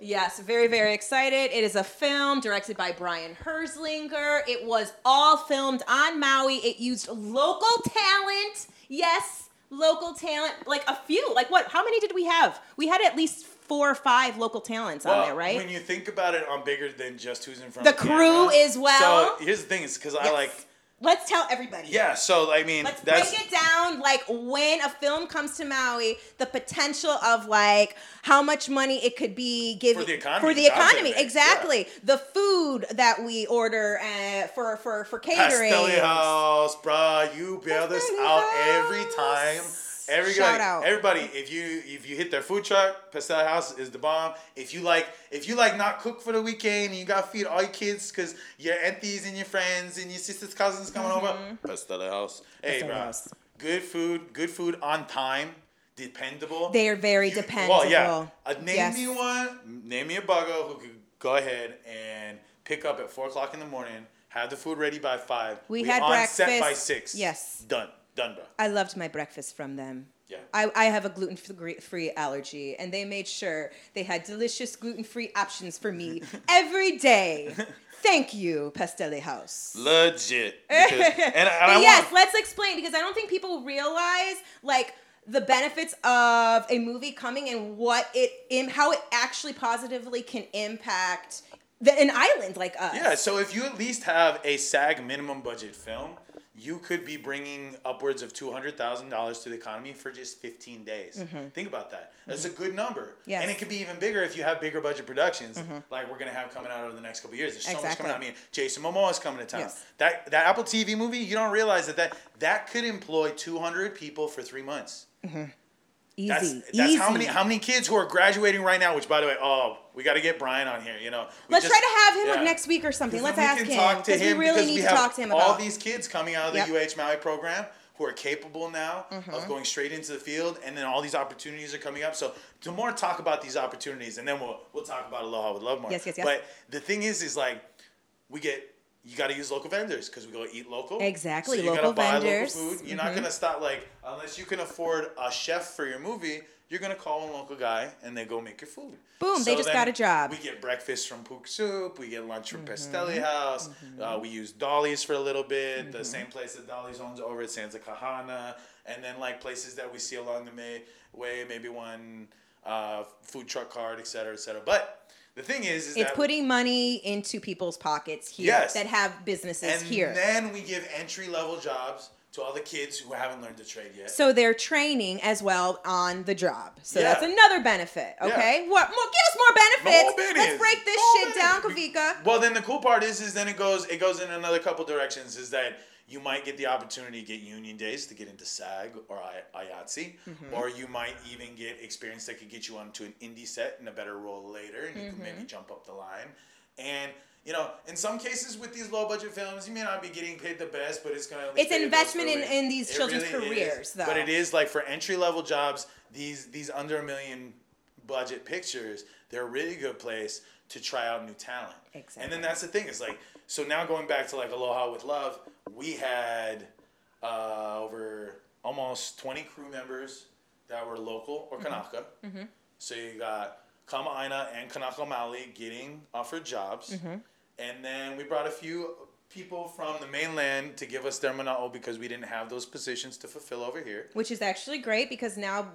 Yes, very, very excited. It is a film directed by Brian Herzlinger. It was all filmed on Maui. It used local talent. Yes, local talent. Like a few. Like what? How many did we have? We had at least four or five local talents on there, right? When you think about it on bigger than just who's in front The of the crew camera, as well. So here's the thing is because I like, Let's tell everybody. yeah, so I mean, Let's that's. break it down. Like when a film comes to Maui, the potential of like how much money it could be given For the economy, For the the jobs it economy, exactly. The food that we order uh, for for for catering. Pastelli House, bruh, you bail this out every time. Every Shout guy, out. everybody, if you if you hit their food truck, Pastelli House is the bomb. If you like, if you like not cook for the weekend and you got to feed all your kids because your aunties and your friends and your sisters cousins coming over, Pastelli House. Hey, bro, House. good food, good food on time, dependable. They are very You- dependable. Well, yeah. Uh, name Yes. me one. Name me a bugger who could go ahead and pick up at four o'clock in the morning, have the food ready by five. We had on set by six. Yes. Done. I loved my breakfast from them. Yeah. I, I have a gluten free allergy, and they made sure they had delicious gluten free options for me every day. Thank you, Pastelli House. Legit. Because- and, and yes, want, let's explain because I don't think people realize like the benefits of a movie coming and what it im- how it actually positively can impact the, an island like us. yeah. So if you at least have a SAG minimum budget film, you could be bringing upwards of two hundred thousand dollars to the economy for just fifteen days. Think about that. That's a good number. Mm-hmm. Yes. Mm-hmm. And it could be even bigger if you have bigger budget productions, like we're gonna have coming out over the next couple of years. There's so much coming out. I mean, Jason Momoa is coming to town. Yes. That that Apple TV movie, you don't realize that that, that could employ two hundred people for three months. Easy. That's that's how many how many kids who are graduating right now. Which, by the way, oh, we got to get Brian on here. You know, We Let's just- try to have him like next week or something. Let's ask him talk to because we him really need we to have talk to him about all these kids coming out of the Yep. UH Maui program who are capable now Mm-hmm. of going straight into the field, and then all these opportunities are coming up. So to more talk about these opportunities, and then we'll we'll talk about Aloha with Love more. Yes, yes, yes. But the thing is, is like we get. You got to use local vendors because we go eat local. Exactly, So you local gotta buy vendors. local food. You're not gonna stop like unless you can afford a chef for your movie. You're gonna call a local guy and they go make your food. Boom, they just got a job. We get breakfast from Pook Soup. We get lunch from Mm-hmm. Pastelli House. Uh, we use Dolly's for a little bit. The same place that Dolly's owns over at Sands of Kahana. And then like places that we see along the may- way, maybe one uh, food truck cart, et cetera, et cetera. But the thing is, is it's putting money into people's pockets here Yes. that have businesses here. and here. then we give entry level jobs to all the kids who haven't learned the trade yet. so they're training as well on the job. So Yeah. that's another benefit. Okay, what? More, give us more benefits. More Let's break this More shit down. Kawika. Well, then the cool part is, is then it goes, it goes in another couple directions. Is that you might get the opportunity to get union days to get into SAG or I- IATSE, Mm-hmm. or you might even get experience that could get you onto an indie set in a better role later, and you can Mm-hmm. maybe jump up the line. And you know, in some cases with these low budget films, you may not be getting paid the best, but it's gonna. It's an investment in- in these It children's really is. careers, though. But it is like for entry level jobs, these these under a million budget pictures, they're a really good place to try out new talent. Exactly. And then that's the thing. It's like so now going back to like Aloha with Love, we had uh, over almost 20 crew members that were local or mm-hmm. Kanaka. Mm-hmm. So you got Kama'aina and Kanaka Maoli getting offered jobs. Mm-hmm. And then we brought a few people from the mainland to give us their mana'o because we didn't have those positions to fulfill over here. Which is actually great because now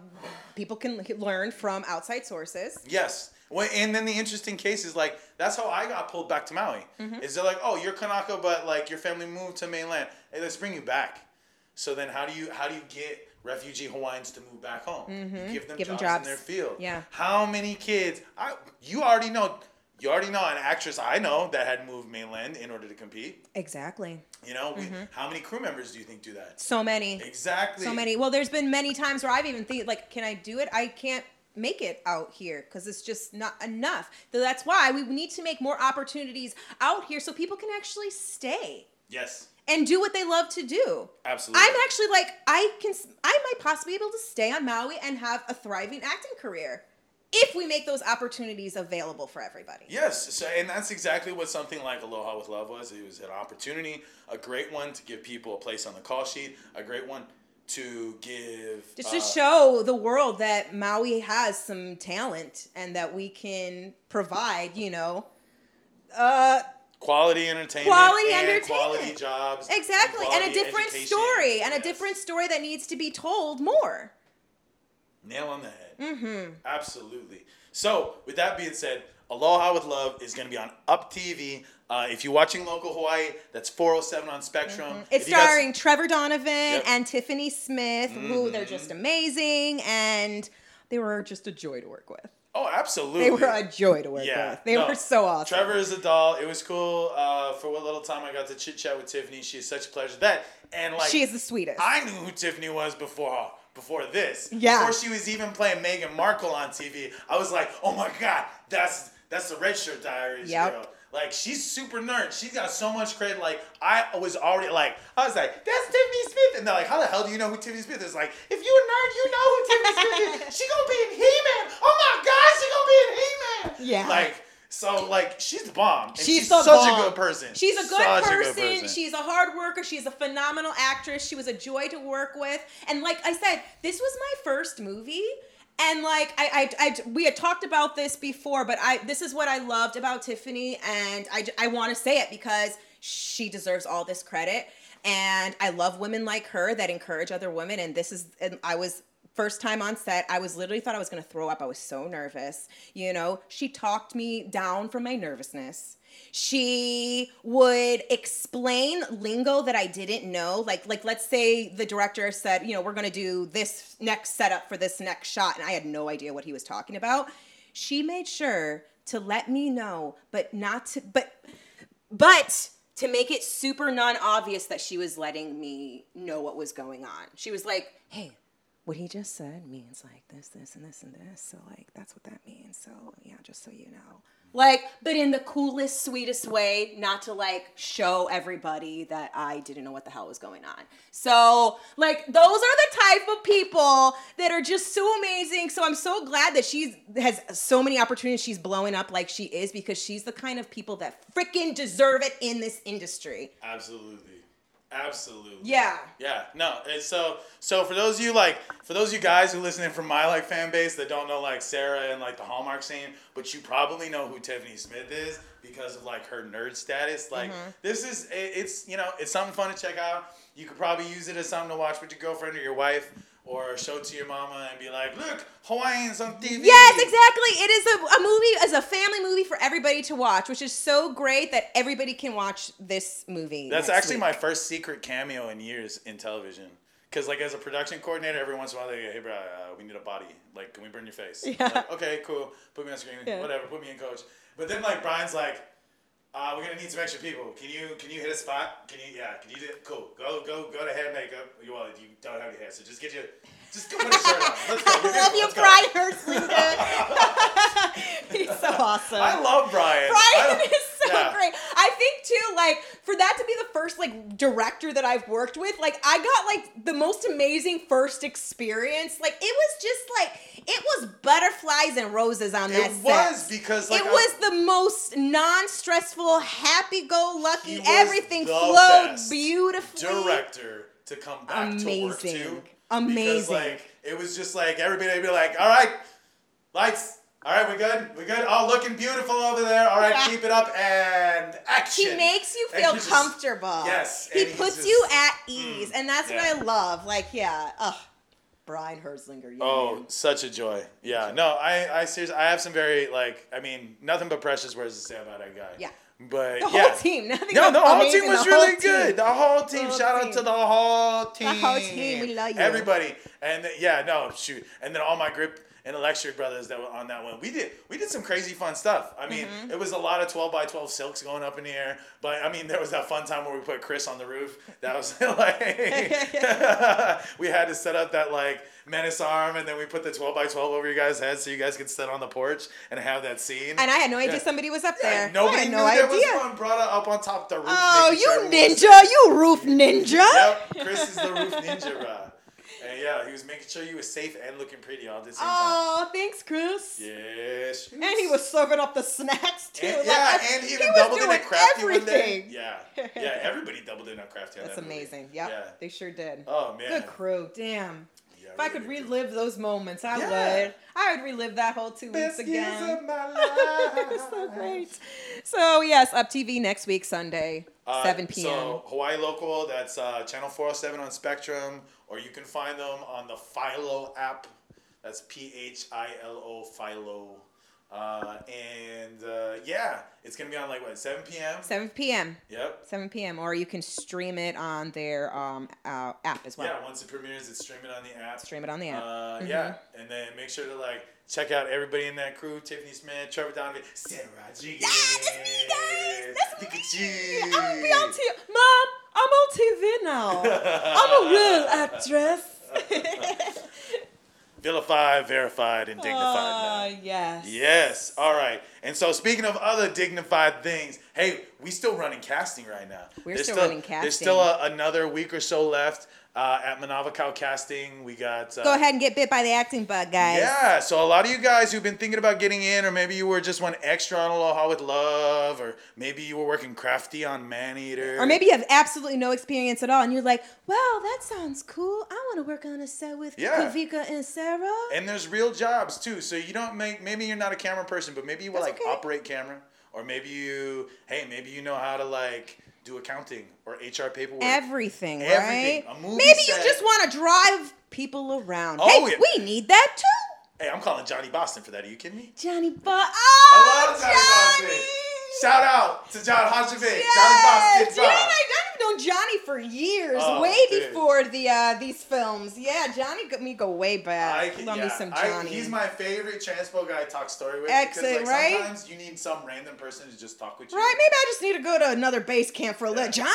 people can learn from outside sources. Yes. Well, and then the interesting case is like that's how I got pulled back to Maui. Mm-hmm. Is they're like, oh, you're Kanaka, but like your family moved to mainland. Hey, let's bring you back. So then, how do you how do you get refugee Hawaiians to move back home? You mm-hmm. give them Give them jobs, jobs. in their field. Yeah. How many kids? I you already know. You already know an actress I know that had moved mainland in order to compete. Exactly. You know, we, mm-hmm. how many crew members do you think do that? So many. Exactly. So many. Well, there's been many times where I've even think like, can I do it? I can't make it out here because it's just not enough. So that's why we need to make more opportunities out here so people can actually stay Yes, and do what they love to do. absolutely. I'm actually like I can I might possibly be able to stay on Maui and have a thriving acting career if we make those opportunities available for everybody. Yes, so and that's exactly what something like Aloha with Love was. It was an opportunity, a great one to give people a place on the call sheet, a great one to give Just uh, to show the world that Maui has some talent and that we can provide, you know, uh, quality entertainment, Quality and entertainment. quality jobs, exactly, and, a different education. story, and a different story that needs to be told more. nail on the head. Mm-hmm. Absolutely. So, with that being said, Aloha with Love is going to be on Up TV. Uh, if you're watching local Hawaii, that's 407 on Spectrum. Mm-hmm. It's you guys- starring Trevor Donovan Yep. Mm-hmm. and Tiffany Smith, who they're just amazing, and they were just a joy to work with. oh, absolutely. They were a joy to work Yeah, with. They no. were so awesome. Trevor is a doll. It was cool. Uh, for what little time I got to chit chat with Tiffany, she is such a pleasure. That and like she is the sweetest. I knew who Tiffany was before before this. Yeah. Before she was even playing Meghan Markle on TV, I was like, oh my god, that's that's the Red Shirt Diaries Yep. girl. Like she's super nerd. She's got so much credit. Like I was already like, I was like, that's Tiffany Smith, and they're like, how the hell do you know who Tiffany Smith is? Like, if you're a nerd, you know who Tiffany Smith is. She gonna be in He-Man. Oh my god, she gonna be in He-Man. Yeah. Like. So like she's the bomb. She's she's the such bomb. a good person. She's a good, Such person. She's a hard worker. She's a phenomenal actress. She was a joy to work with. And like I said, this was my first movie. And like I, I, I we had talked about this before, but I this is what I loved about Tiffany, and I, I want to say it because she deserves all this credit. And I love women like her that encourage other women. And this is, and I was first time on set i was literally thought i was going to throw up i was so nervous you know she talked me down from my nervousness she would explain lingo that i didn't know. Like like let's say the director said you know we're going to do this next setup for this next shot and i had no idea what he was talking about. She made sure to let me know but not to but but to make it super non-obvious that she was letting me know what was going on. She was like hey what he just said means like this this and this and this. So like that's what that means. So yeah just so you know like but in the coolest sweetest way not to like show everybody that i didn't know what the hell was going on. So like those are the type of people that are just so amazing. So i'm so glad that she's has so many opportunities she's blowing up like she is because she's the kind of people that freaking deserve it in this industry. Absolutely. Absolutely. Yeah. Yeah. No. And so so for those of you like for those of you guys who listening from my like fan base that don't know like Sarah and like the Hallmark scene, but you probably know who Tiffany Smith is because of like her nerd status. Like Mm-hmm. this is it, it's you know it's something fun to check out. You could probably use it as something to watch with your girlfriend or your wife. Or show to your mama and be like, look, Hawaiians on TV. Yes, exactly. It is a, a movie, as a family movie for everybody to watch, which is so great that everybody can watch this movie. That's actually week. my first secret cameo in years in television. Cause like as a production coordinator, every once in a while they go, "Hey, bro, uh, we need a body. Like, can we burn your face?" Yeah. like, okay, cool. Put me on screen. Yeah. Whatever. Put me in, coach. But then like Brian's like, uh, "We're gonna need some extra people. Can you can you hit a spot? Can you yeah? Can you do it? Cool. Go go go to hair makeup. You well, you don't have your hair, so just get your just go put a shirt on. Let's go. I love good. you, Let's. Brian Hertzling. He's so awesome. I love Brian. Brian I- is so yeah. great. I think too, like for that to be the first like director that I've worked with, like I got like the most amazing first experience. Like it was just like it was butterflies and roses on that It set. was because like it I- was the most non-stressful, happy-go-lucky. Everything flowed beautifully. director to come back to work Amazing. to. Because Amazing. like it was just like everybody would be like, all right, lights. All right, we good. We good. Oh, looking beautiful over there. All right, Yeah. keep it up and action. He makes you feel he's just- comfortable. yes, He puts just- you at mm, ease, and that's yeah. what I love. Like, yeah, ugh, Brian Herzlinger. Oh, man. such a joy. Yeah. No, I, I seriously, I have some very like, I mean, nothing but precious words to say about that guy. Yeah. But the whole yeah. team. Nothing No, the whole team was the really good. The whole team. whole Shout out to the whole team. The whole team, we love you. Everybody. And yeah, no, shoot. And then all my grip and electric brothers that were on that one. We did we did some crazy fun stuff. I mean, Mm-hmm. it was a lot of 12 by 12 silks going up in the air. But I mean, there was that fun time where we put Chris on the roof. That was like we had to set up that like menace arm and then we put the 12 by 12 over you guys' heads so you guys could sit on the porch and have that scene. And I had no idea Yeah. somebody was up Yeah, there. Nobody I had knew no there idea. was one brought up on top of the roof. Oh, you sure ninja! You roof ninja! Yep, Chris is the roof ninja, bro. And yeah, he was making sure you were safe and looking pretty all at the same time. Oh, thanks, Chris. Yes. And he was serving up the snacks too. And, Like, yeah, I- and he even was doubled in at Crafty one day. everything. Yeah, yeah, everybody doubled in at Crafty. on That's that amazing. Yep, Yeah. they sure did. Oh man. Good crew. Damn. Yeah, If I really could good crew. relive those moments, I Yeah. would. I would relive that whole two weeks Best years again. of my life. So great. So yes, Up TV next week Sunday, Uh, 7 p.m. So Hawaii Local, that's uh, channel 407 on Spectrum, or you can find them on the Philo app. That's P H I L O Philo. Uh, and uh, yeah, it's gonna be on like what 7 p.m. 7 p.m. Yep. 7 p.m. Or you can stream it on their um, uh, app as well. Yeah, once it premieres, it's streaming on the app. Stream it on the app. Uh, Yeah, and then make sure to like check out everybody in that crew: Tiffany Smith, Trevor Donovan, Sarah Rodriguez. Yeah, that's me, guys. That's Look me. at you. I'm gonna be on TV. Mom, I'm on TV now. I'm a real actress. Vilified, verified, and dignified ah, now. yes. Yes. All right. And so, speaking of other dignified things, hey, we still running casting right now. We're There's still running casting. There's still a, another week or so left uh, at Manawa Kau Casting. We got. Uh, Go ahead and get bit by the acting bug, guys. Yeah, so a lot of you guys who've been thinking about getting in, or maybe you were just one extra on Aloha with Love, or maybe you were working crafty on Maneater. Or maybe you have absolutely no experience at all, and you're like, "Wow, that sounds cool. I want to work on a set with Yeah. Kawika and Sarah." And there's real jobs too. So you don't make maybe you're not a camera person, but maybe you That's like okay. operate camera, or maybe you hey maybe you know how to like do accounting or HR paperwork. Everything, Everything. right? A movie Maybe set. you just want to drive people around. Oh, hey, yeah. we need that too. hey, I'm calling Johnny Boston for that. Are you kidding me? Johnny Bo- I Oh, love Johnny Johnny! Boston. Shout out to John Hodgevin, Yes! Johnny Boston. Bob. I've known Johnny for years, Oh, way dude. before the uh, these films. Yeah, Johnny got me go way back. I can, Love yeah, me some I- Johnny. he's my favorite transpo guy to talk story with. Excellent, because, like, right? Sometimes you need some random person to just talk with you. right? Maybe I just need to go to another base camp for a little. Johnny.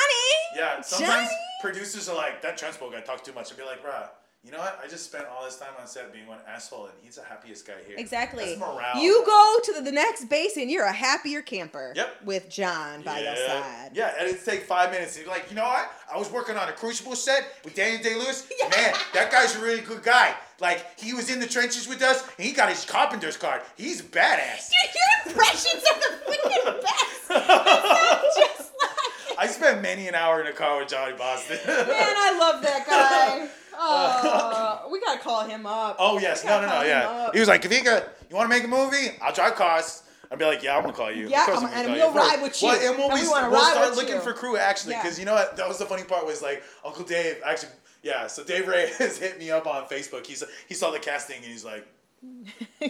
Yeah, sometimes Johnny? producers are like, that transpo guy talks too much. I'd be like, bruh, you know what? I just spent all this time on set being one asshole, and he's the happiest guy here. Exactly. You go to the, next base and you're a happier camper. Yep. With John by yeah. your side. Yeah, and it'd take five minutes. You're like, you know what? I was working on a Crucible set with Daniel Day Lewis. Man, that guy's a really good guy. Like, he was in the trenches with us, and he got his carpenter's card. He's badass. Dude, your impressions are the freaking best. Just like I spent many an hour in a car with Johnny Boston. Man, I love that guy. Oh, we gotta call him up. Oh yes, no, no, no, yeah. He was like, Kawika, you want to make a movie? I'll drive cars. I'd be like, yeah, I'm gonna call you. Yeah, I'm- and we'll ride with you. Well, and we'll, And we, we we'll start looking you. for crew actually, Yeah. because you know what? That was the funny part was like Uncle Dave actually. Yeah, so Dave Ray has hit me up on Facebook. He's he saw the casting and he's like,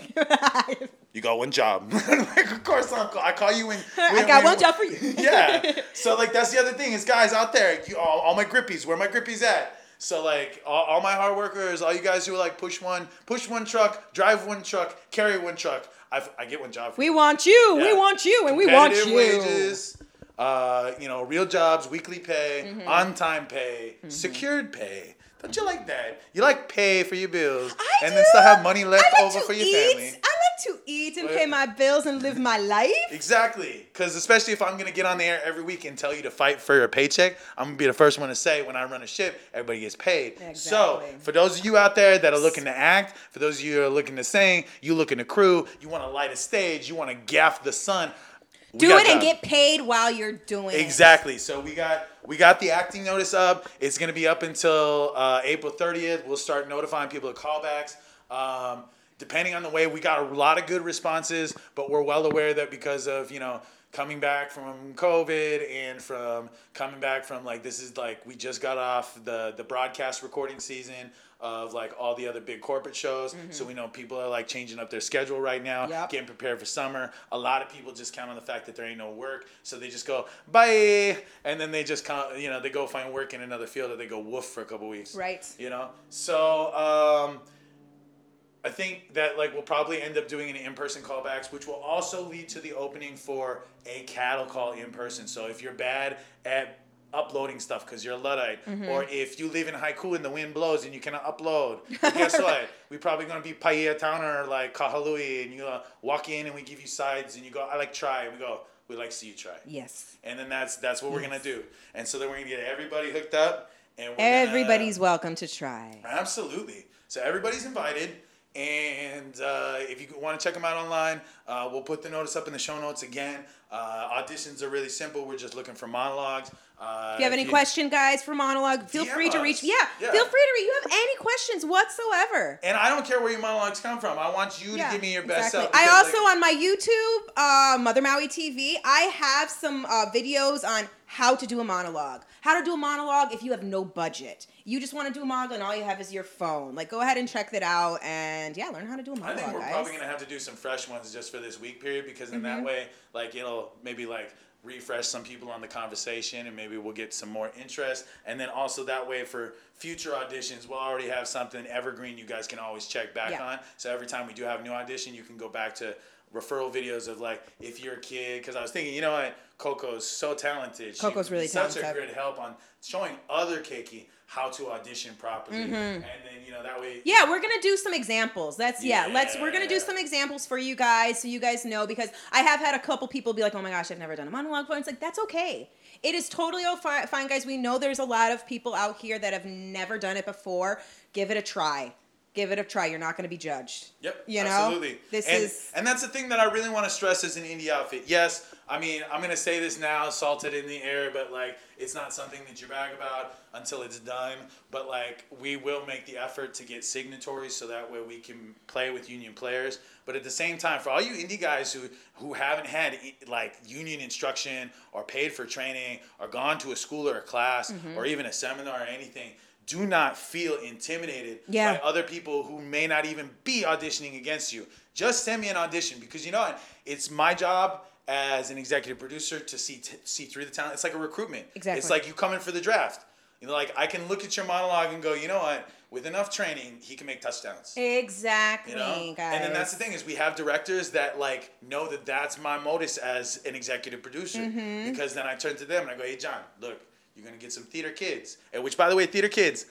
"You got one job." Like, of course, Uncle. I call you when I got one job for you. yeah. So like that's the other thing is guys out there, you, all, all my grippies, where my grippies at? So like all, all my hard workers, all you guys who are like push one, push one truck, drive one truck, carry one truck. I, I get one job. For We want you. We want you, and we want you. wages. Uh, you know, real jobs, weekly pay, Mm-hmm. on time pay, secured pay. Don't you like that? You like pay for your bills, I and do. then still have money left over for your eat. family. I to eat and pay my bills and live my life. Exactly, because especially if I'm gonna get on the air every week and tell you to fight for your paycheck, I'm gonna be the first one to say when I run a ship, everybody gets paid. Exactly. So for those of you out there that are looking to act, for those of you who are looking to sing, you looking to crew, you want to light a stage, you want to gaff the sun. Do it and get paid while you're doing it. Exactly. So we got we got the acting notice up. It's gonna be up until uh, April 30th. We'll start notifying people of callbacks. Um, depending on the way, we got a lot of good responses, but we're well aware that because of you know coming back from COVID and from coming back from like this is like we just got off the the broadcast recording season of like all the other big corporate shows. So we know people are like changing up their schedule right now, Yep. getting prepared for summer. A lot of people just count on the fact that there ain't no work, so they just go bye, and then they just count, you know, they go find work in another field, or they go woof for a couple weeks. Right. You know, so um, I think that like we'll probably end up doing an in-person callbacks, which will also lead to the opening for a cattle call in person. So if you're bad at uploading stuff because you're a luddite, or if you live in Haiku and the wind blows and you cannot upload, well, guess what? We're probably gonna be Paia Town or like Kahului, and you uh, walk in and we give you sides, and you go, I like try, and we go, we like see you try, Yes. and then that's that's what we're gonna do, and so then we're gonna get everybody hooked up, and we're gonna- Everybody's welcome to try. Absolutely. So everybody's invited. And uh, if you want to check them out online, uh, we'll put the notice up in the show notes again. Uh, auditions are really simple. We're just looking for monologues. Uh, If you have any question, guys, for monologue, feel DM free to reach. Yeah, Yeah. feel free to reach. You have any questions whatsoever? And I don't care where your monologues come from. I want you to give me your best exactly. self. I also like, on my YouTube, uh, Mother Maui TV, I have some uh, videos on how to do a monologue. How to do a monologue if you have no budget. You just want to do a monologue and all you have is your phone. Like, go ahead and check that out and yeah, learn how to do a monologue, I think we're guys. probably gonna have to do some fresh ones just for this week period because in Mm-hmm. that way, like it'll maybe like refresh some people on the conversation and maybe we'll get some more interest. And then also that way for future auditions, we'll already have something evergreen you guys can always check back Yeah. on. So every time we do have a new audition, you can go back to referral videos of like if you're a kid because I was thinking, you know what, Coco's so talented. Coco's would be really such a great help on showing other Keiki how to audition properly. And then you know that way Mm-hmm. Yeah, we're gonna do some examples. That's yeah. Let's we're gonna do some examples for you guys so you guys know because I have had a couple people be like, "Oh my gosh, I've never done a monologue before." It's like that's okay. It is totally all fine, guys. We know there's a lot of people out here that have never done it before. Give it a try. Give it a try. You're not gonna be judged. Yep. You know, absolutely. this and, is- and that's the thing that I really want to stress as an indie outfit. Yes, I mean I'm gonna say this now, salted in the air, but like it's not something that you brag about until it's done. But like we will make the effort to get signatories so that way we can play with union players. But at the same time, for all you indie guys who who haven't had like union instruction or paid for training or gone to a school or a class Mm-hmm. or even a seminar or anything. Do not feel intimidated Yeah. by other people who may not even be auditioning against you. Just send me an audition because you know what? It's my job as an executive producer to see t- see through the talent. It's like a recruitment. Exactly. It's like you come in for the draft. You know, like I can look at your monologue and go, you know what? With enough training, he can make touchdowns. Exactly, You know, guys. and then that's the thing is we have directors that like know that that's my modus as an executive producer Mm-hmm. because then I turn to them and I go, hey John, look, you're gonna get some theater kids, and which by the way, theater kids,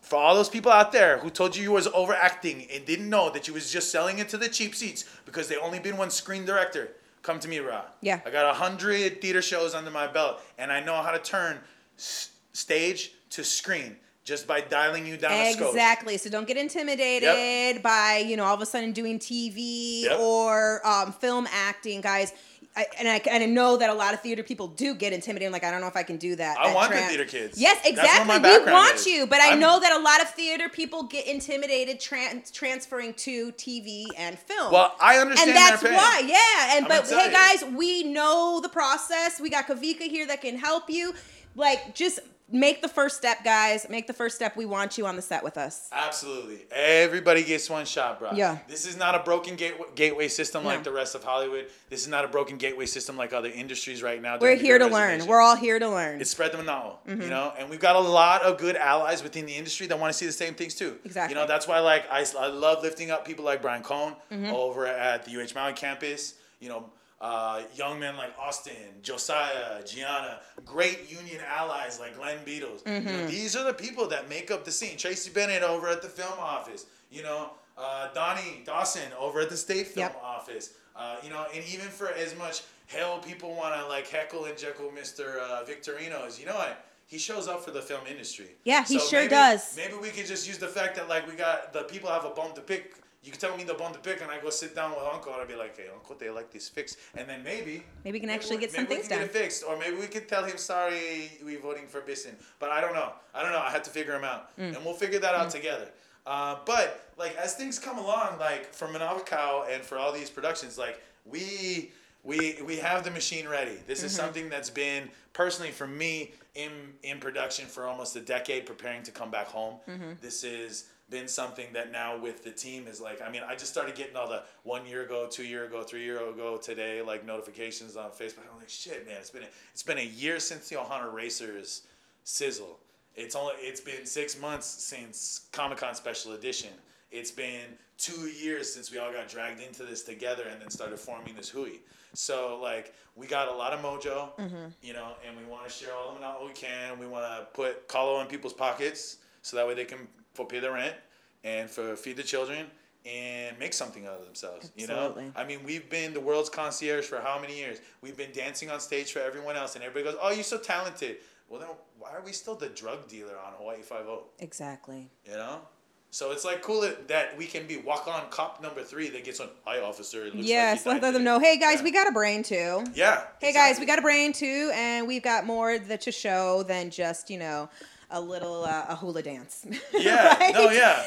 for all those people out there who told you you was overacting and didn't know that you was just selling it to the cheap seats because they only been one screen director, come to me, Ra. Yeah. I got a hundred theater shows under my belt, and I know how to turn s- stage to screen just by dialing you down a scope. Exactly. So don't get intimidated by you know all of a sudden doing TV Yep. or um, film acting, guys. I, and I and I know that a lot of theater people do get intimidated. Like I don't know if I can do that. I that want the theater kids. Yes, That's where exactly. We want is. you, but I I'm- know that a lot of theater people get intimidated tran- transferring to TV and film. Well, I understand and that's why, yeah. And I'm but hey, guys, we know the process. We got Kawika here that can help you. Like, just make the first step, guys. Make the first step. We want you on the set with us. Absolutely. Everybody gets one shot, bro. Yeah. This is not a broken gateway, gateway system like the rest of Hollywood. This is not a broken gateway system like other industries right now. We're here to learn. We're all here to learn. It's spread the mana'o, Mm-hmm. you know, and we've got a lot of good allies within the industry that want to see the same things too. Exactly. You know, that's why like I, I love lifting up people like Brian Cohn Mm-hmm. over at the UH Maui campus. You know, uh, young men like Austin, Josiah, Gianna, great union allies like Glenn Beatles. Mm-hmm. know, these are the people that make up the scene. Tracy Bennett over at the film office. You know, uh, Donne Dawson over at the State Film Yep. Office. Uh, you know, and even for as much hell people want to like heckle and jekyll Mr. Uh, Victorino is, you know what? He shows up for the film industry. Yeah, he sure maybe, does. Maybe we could just use the fact that like we got the people have a bone to pick. You can tell me the bone to pick, and I go sit down with Uncle, and I'd be like, "Hey, Uncle, they like this fixed," and then maybe Maybe we can actually get some things can done. Get it fixed, or maybe we could tell him, "Sorry, we voting for Bissen." But I don't know. I don't know. I had to figure him out, Mm. and we'll figure that out together. Uh, but like as things come along, like for Manawa Kau and for all these productions, like we we we have the machine ready. This Mm-hmm. is something that's been personally for me in in production for almost a decade, preparing to come back home. Mm-hmm. This is been something that now with the team is like I mean I just started getting all the one year ago, two year ago, three year ago today like notifications on Facebook. I'm like shit man, it's been a, it's been a year since the Ohana Racers sizzle. It's only it's been six months since Comic Con Special Edition. It's been two years since we all got dragged into this together and then started forming this hui. So like we got a lot of mojo, mm-hmm. you know, and we want to share all of them out what we can. We want to put Colo in people's pockets so that way they can for pay their rent and for feed the children and make something out of themselves. You know, I mean, we've been the world's concierge for how many years? We've been dancing on stage for everyone else, and everybody goes, "Oh, you're so talented." Well, then why are we still the drug dealer on Hawaii Five O? Exactly. You know. So it's like cool that, that we can be walk on cop number three that gets on hi officer. It Yes, like let them today." know. Hey guys, Yeah. we got a brain too. Yeah. Hey guys, we got a brain too, and we've got more that to show than just you know a little uh, a hula dance. Yeah. Right? No. Yeah.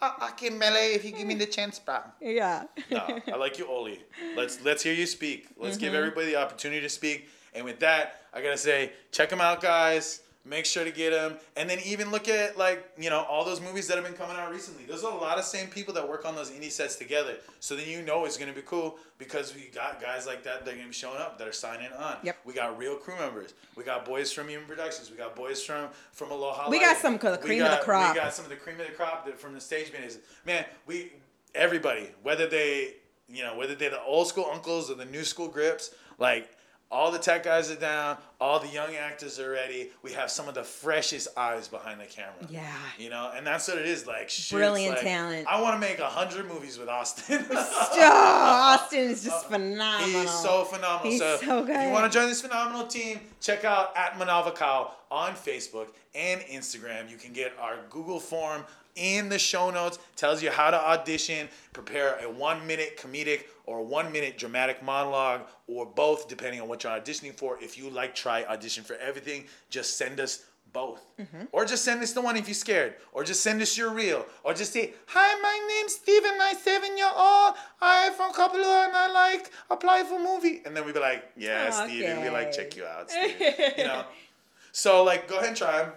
I, I can mele if you give me the chance, bro. Yeah. no, I like you, Oli. Let's let's hear you speak. Let's give Mm-hmm. everybody the opportunity to speak. And with that, I gotta say, check them out, guys. Make sure to get them, and then even look at like you know all those movies that have been coming out recently. There's a lot of same people that work on those indie sets together. So then you know it's gonna be cool because we got guys like that that are gonna be showing up that are signing on. Yep. We got real crew members. We got boys from Human Productions. We got boys from from Aloha. We got some of the cream of the crop. We got some of the cream of the crop that from the stage business. Man, we everybody, whether they you know, whether they're the old school uncles or the new school grips, like all the tech guys are down, all the young actors are ready. We have some of the freshest eyes behind the camera. Yeah. You know, and that's what it is. Like Brilliant like, talent. I want to make a hundred movies with Austin. Oh, Austin is just phenomenal. He's so phenomenal. He's so, so If you want to join this phenomenal team, check out at Manawa Kau on Facebook and Instagram. You can get our Google form in the show notes. Tells you how to audition, prepare a one minute comedic or one minute dramatic monologue, or both, depending on what you're auditioning for. If you like, try audition for everything. Just send us both. Mm-hmm. Or just send us the one if you're scared. Or just send us your reel. Or just say, Hi, my name's Steven, I'm seven year old. I'm from Kapalua and I like apply for movie. And then we'd be like, Yeah, oh, Steven, we like check you out, Steven. you know. So like go ahead and try them.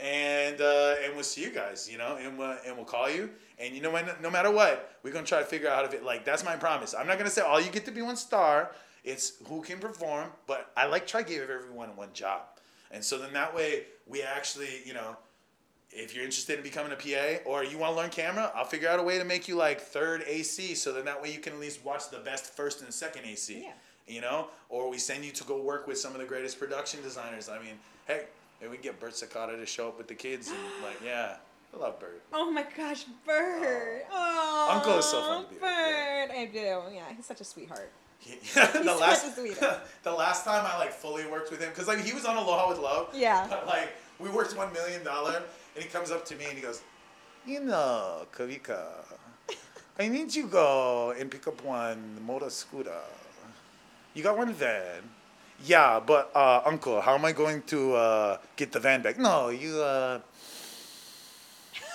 And uh, and we'll see you guys, you know, and we'll, and we'll call you. And you know when no matter what, we're gonna try to figure out to fit like that's my promise. I'm not gonna say all you get to be one star. It's who can perform, but I like try to give everyone one job. And so then that way we actually, you know, if you're interested in becoming a PA or you want to learn camera, I'll figure out a way to make you like third AC so then that way you can at least watch the best first and second AC. Yeah. You know? Or we send you to go work with some of the greatest production designers. I mean, hey, maybe we can get Bert Sakata to show up with the kids and like, yeah. I love Bert. Oh my gosh, Bert. Oh, Uncle is so fun to be Bird. I do. Yeah, he's such a sweetheart. He- the such a last sweetheart. the last time I like fully worked with him because like he was on Aloha with Love. Yeah. But like we worked one million dollar and he comes up to me and he goes, you know, Kawika, I need you go and pick up one motor scooter. You got one van. Yeah, but uh, uncle, how am I going to uh, get the van back? No, you uh,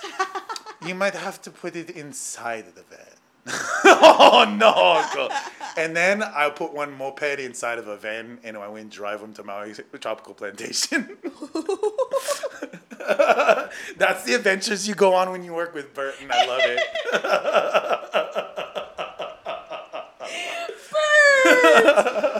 you might have to put it inside the van. oh no, uncle. And then I put one moped inside of a van and I went drive them to Maui Tropical Plantation. That's the adventures you go on when you work with Bert, and I love it. Oh,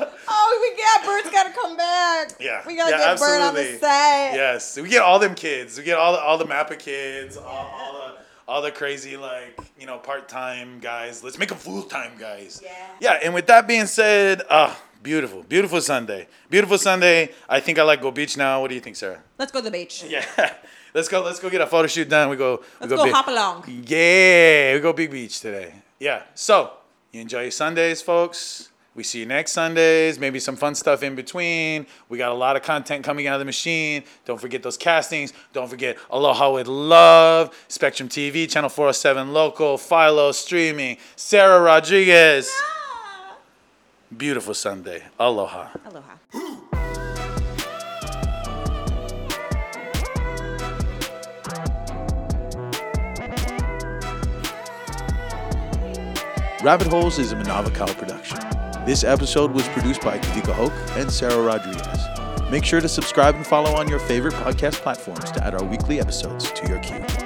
we got Bird's got to come back. Yeah. We gotta Yeah, get Bird on the absolutely. set. yes, we get all them kids. We get all the, all the Mappa kids, all, all the all the crazy like you know part time guys. Let's make them full time guys. Yeah. Yeah. And with that being said, ah, beautiful, beautiful Sunday, beautiful Sunday. I think I like Go Beach now. What do you think, Sarah? Let's go to the beach. Yeah. let's go. Let's go get a photo shoot done. We go. Let's we go big- hop along. Yeah, we go Big Beach today. Yeah. So you enjoy your Sundays, folks. We see you next Sundays. Maybe some fun stuff in between. We got a lot of content coming out of the machine. Don't forget those castings. Don't forget Aloha with Love, Spectrum TV, Channel 407 Local, Philo Streaming, Sarah Rodriguez. Beautiful Sunday. Aloha. Aloha. Rabbit Holes is a Manawa Kau production. This episode was produced by Kawika Hoke and Sarah Rodriguez. Make sure to subscribe and follow on your favorite podcast platforms to add our weekly episodes to your queue.